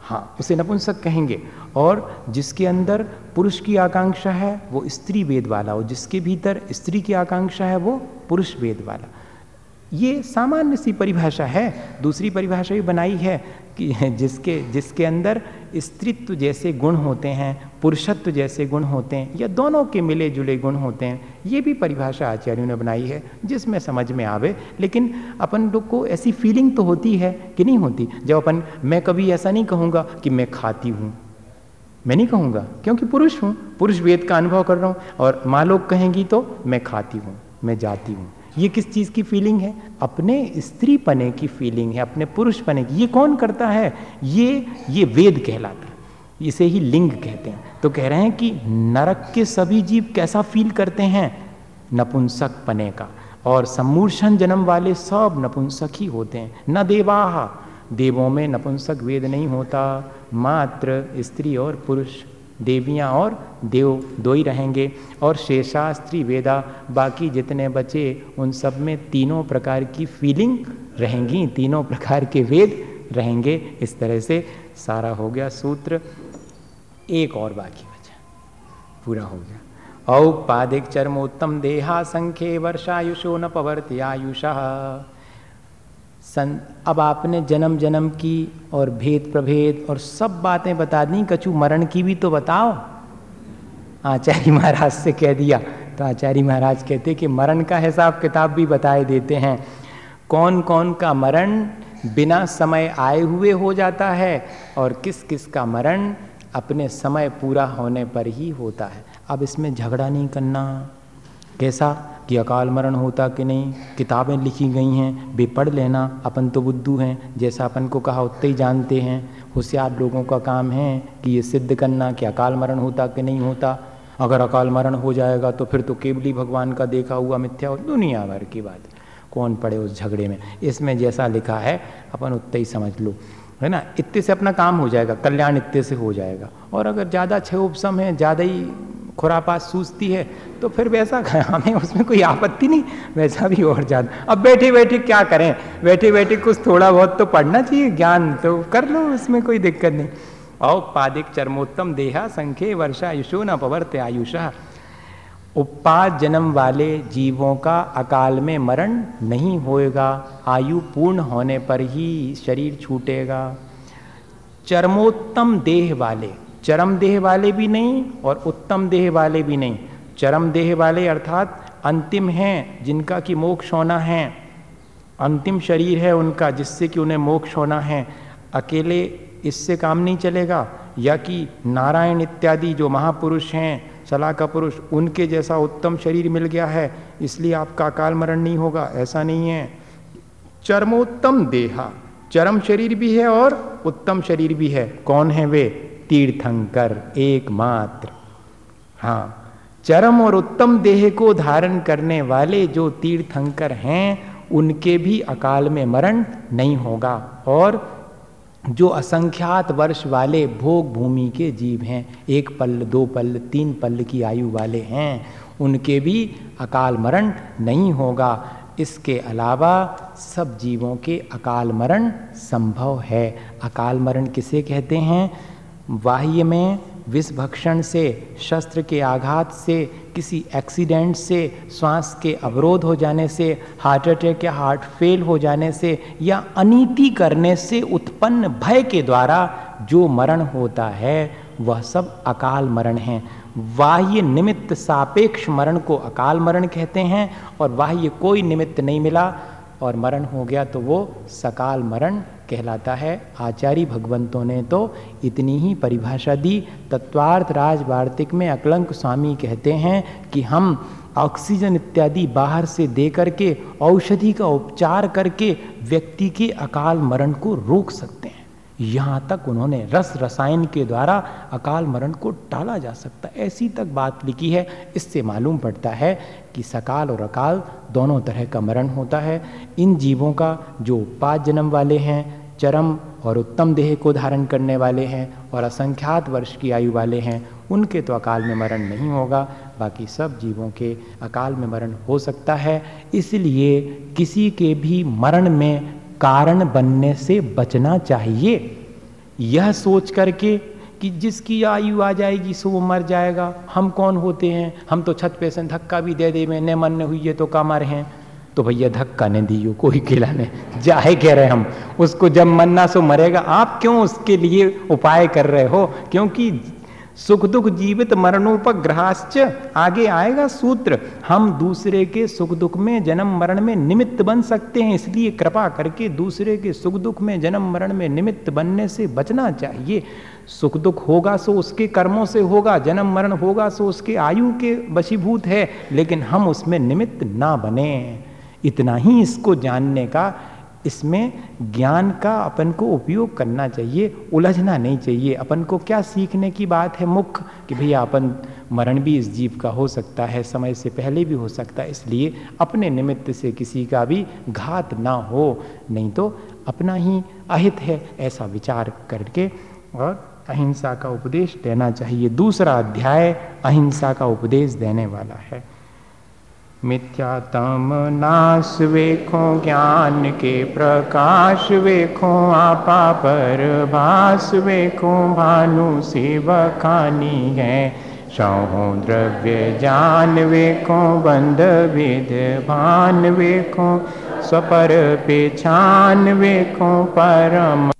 हाँ उसे नपुंसक कहेंगे। और जिसके अंदर पुरुष की आकांक्षा है, वो स्त्री वेद वाला, और जिसके भीतर स्त्री की आकांक्षा है, वो पुरुष वेद वाला। ये सामान्य सी परिभाषा है। दूसरी परिभाषा भी बनाई है। कि जिसके जिसके अंदर स्त्रीत्व जैसे गुण होते हैं, पुरुषत्व जैसे गुण होते हैं, या दोनों के मिले जुले गुण होते हैं, ये भी परिभाषा आचार्यों ने बनाई है, जिसमें समझ में आवे। लेकिन अपन लोग को ऐसी फीलिंग तो होती है कि नहीं होती? जब अपन, मैं कभी ऐसा नहीं कहूँगा कि मैं खाती हूँ। मैं नहीं कहूँगा, क्योंकि पुरुष हूँ। पुरुष वेद का अनुभव कर रहा हूँ, और माँ लोग कहेंगी तो मैं खाती हूँ, मैं जाती हूँ। ये किस चीज़ की फीलिंग है? अपने स्त्री पने की फीलिंग है, अपने पुरुष पने की। ये कौन करता है? ये ये वेद कहलाता है। इसे ही लिंग कहते हैं। तो कह रहे हैं कि नरक के सभी जीव कैसा फील करते हैं? नपुंसक पने का। और सम्मूर्षण जन्म वाले सब नपुंसक ही होते हैं। न देवाह देवों में नपुंसक वेद नहीं होता। मात्र स्त्री और पुरुष। देवियाँ और देव दो ही रहेंगे। और शेषास्त्री वेदा, बाकी जितने बचे, उन सब में तीनों प्रकार की फीलिंग रहेंगी, तीनों प्रकार के वेद रहेंगे। इस तरह से सारा हो गया सूत्र। एक और बाकी बचा, पूरा हो गया। औपाधिक चरमोत्तम देहा संख्य वर्षायुषो न पवर्ति आयुषा। सन, अब आपने जन्म जन्म की और भेद, प्रभेद और सब बातें बता दी, कछु मरण की भी तो बताओ। आचार्य महाराज से कह दिया तो आचार्य महाराज कहते कि मरण का हिसाब किताब भी बताए देते हैं। कौन कौन का मरण बिना समय आए हुए हो जाता है और किस किस का मरण अपने समय पूरा होने पर ही होता है। अब इसमें झगड़ा नहीं करना। कैसा कि अकाल मरण होता कि नहीं? किताबें लिखी गई हैं, वे पढ़ लेना, अपन तो बुद्धू हैं, जैसा अपन को कहा उतने ही जानते हैं। होशियार लोगों का काम है कि ये सिद्ध करना कि अकाल मरण होता कि नहीं होता। अगर अकाल मरण हो जाएगा तो फिर तो केवली भगवान का देखा हुआ मिथ्या हो दुनिया भर की बात। कौन पड़े उस झगड़े में? इसमें जैसा लिखा है, अपन उतने ही समझ लो। है ना? इतने से अपना काम हो जाएगा, कल्याण इतने से हो जाएगा। और अगर ज़्यादा छः उपसम है, ज़्यादा ही खुरापात सूझती है तो फिर वैसा हमें उसमें कोई आपत्ति नहीं, वैसा भी और जाता अब बैठे बैठे क्या करें? बैठे बैठे कुछ थोड़ा बहुत तो पढ़ना चाहिए, ज्ञान तो कर लो, उसमें कोई दिक्कत नहीं। औपादिक चरमोत्तम देहा संख्य वर्षा आयुषो न पवर्त आयुषा। उपाद जन्म वाले जीवों का अकाल में मरण नहीं होएगा, आयु पूर्ण होने पर ही शरीर छूटेगा। चरमोत्तम देह वाले चरम देह वाले भी नहीं और उत्तम देह वाले भी नहीं। चरम देह वाले अर्थात अंतिम हैं, जिनका कि मोक्ष होना है। अंतिम शरीर है उनका, जिससे कि उन्हें मोक्ष होना है। अकेले इससे काम नहीं चलेगा। या कि नारायण इत्यादि जो महापुरुष हैं सलाह का पुरुष, उनके जैसा उत्तम शरीर मिल गया है, इसलिए आपका अकाल मरण नहीं होगा। ऐसा नहीं है। चरमोत्तम देहा, चरम शरीर भी है और उत्तम शरीर भी है। कौन है वे? तीर्थंकर एकमात्र। हाँ चरम और उत्तम देह को धारण करने वाले जो तीर्थंकर हैं, उनके भी अकाल में मरण नहीं होगा और जो असंख्यात वर्ष वाले भोग भूमि के जीव हैं, एक पल, दो पल, तीन पल की आयु वाले हैं, उनके भी अकाल मरण नहीं होगा। इसके अलावा सब जीवों के अकाल मरण संभव है। अकाल मरण किसे कहते हैं? बाह्य में विषभक्षण से, शस्त्र के आघात से, किसी एक्सीडेंट से, श्वास के अवरोध हो जाने से हार्ट अटैक या हार्ट फेल हो जाने से, या अनीति करने से, उत्पन्न भय के द्वारा जो मरण होता है, वह सब अकाल मरण है। बाह्य निमित्त सापेक्ष मरण को अकाल मरण कहते हैं, और बाह्य कोई निमित्त नहीं मिला, और मरण हो गया तो वो सकाल मरण कहलाता है। आचार्य भगवंतों ने तो इतनी ही परिभाषा दी। तत्वार्थ राज वार्तिक में अकलंक स्वामी कहते हैं कि हम ऑक्सीजन इत्यादि बाहर से दे करके औषधि का उपचार करके व्यक्ति के अकाल मरण को रोक सकते हैं। यहाँ तक उन्होंने रस रसायन के द्वारा अकाल मरण को टाला जा सकता ऐसी तक बात लिखी है। इससे मालूम पड़ता है कि सकाल और अकाल दोनों तरह का मरण होता है। इन जीवों का जो पाँच जन्म वाले हैं चरम और उत्तम देह को धारण करने वाले हैं और असंख्यात वर्ष की आयु वाले हैं, उनके तो अकाल में मरण नहीं होगा, बाकी सब जीवों के अकाल में मरण हो सकता है। इसलिए किसी के भी मरण में कारण बनने से बचना चाहिए। यह सोच करके कि जिसकी आयु आ जाएगी, सो वो मर जाएगा। हम कौन होते हैं? हम तो छत पे से धक्का भी दे दे मैंने मन हुई है तो कमर हैं। तो भैया धक्का नहीं दियो, कोई खिलाने जाए कह रहे हम? उसको जब मरना सो मरेगा। आप क्यों उसके लिए उपाय कर रहे हो? क्योंकि सुख दुख जीवित मरणोपग्रहाश्च आगे आएगा सूत्र। हम दूसरे के सुख दुख में जन्म मरण में निमित्त बन सकते हैं, इसलिए कृपा करके दूसरे के सुख दुख में जन्म मरण में निमित्त बनने से बचना चाहिए। सुख दुख होगा सो उसके कर्मों से होगा, जन्म मरण होगा सो उसके आयु के वशीभूत है, लेकिन हम उसमें निमित्त ना बने। इतना ही इसको जानने का, इसमें ज्ञान का अपन को उपयोग करना चाहिए, उलझना नहीं चाहिए। अपन को क्या सीखने की बात है मुख्य कि भैया अपन मरण भी इस जीव का हो सकता है, समय से पहले भी हो सकता है, इसलिए अपने निमित्त से किसी का भी घात ना हो। नहीं तो अपना ही अहित है, ऐसा विचार करके और अहिंसा का उपदेश देना चाहिए। दूसरा अध्याय अहिंसा का उपदेश देने वाला है। मिथ्यातम नाश वेखो ज्ञान के प्रकाश वेखो आपा पर भास वेखो भानु सेवकानी है। सहो द्रव्य जान वेखो बंध विध भान वेखो स्वपर पेछान वेखो परम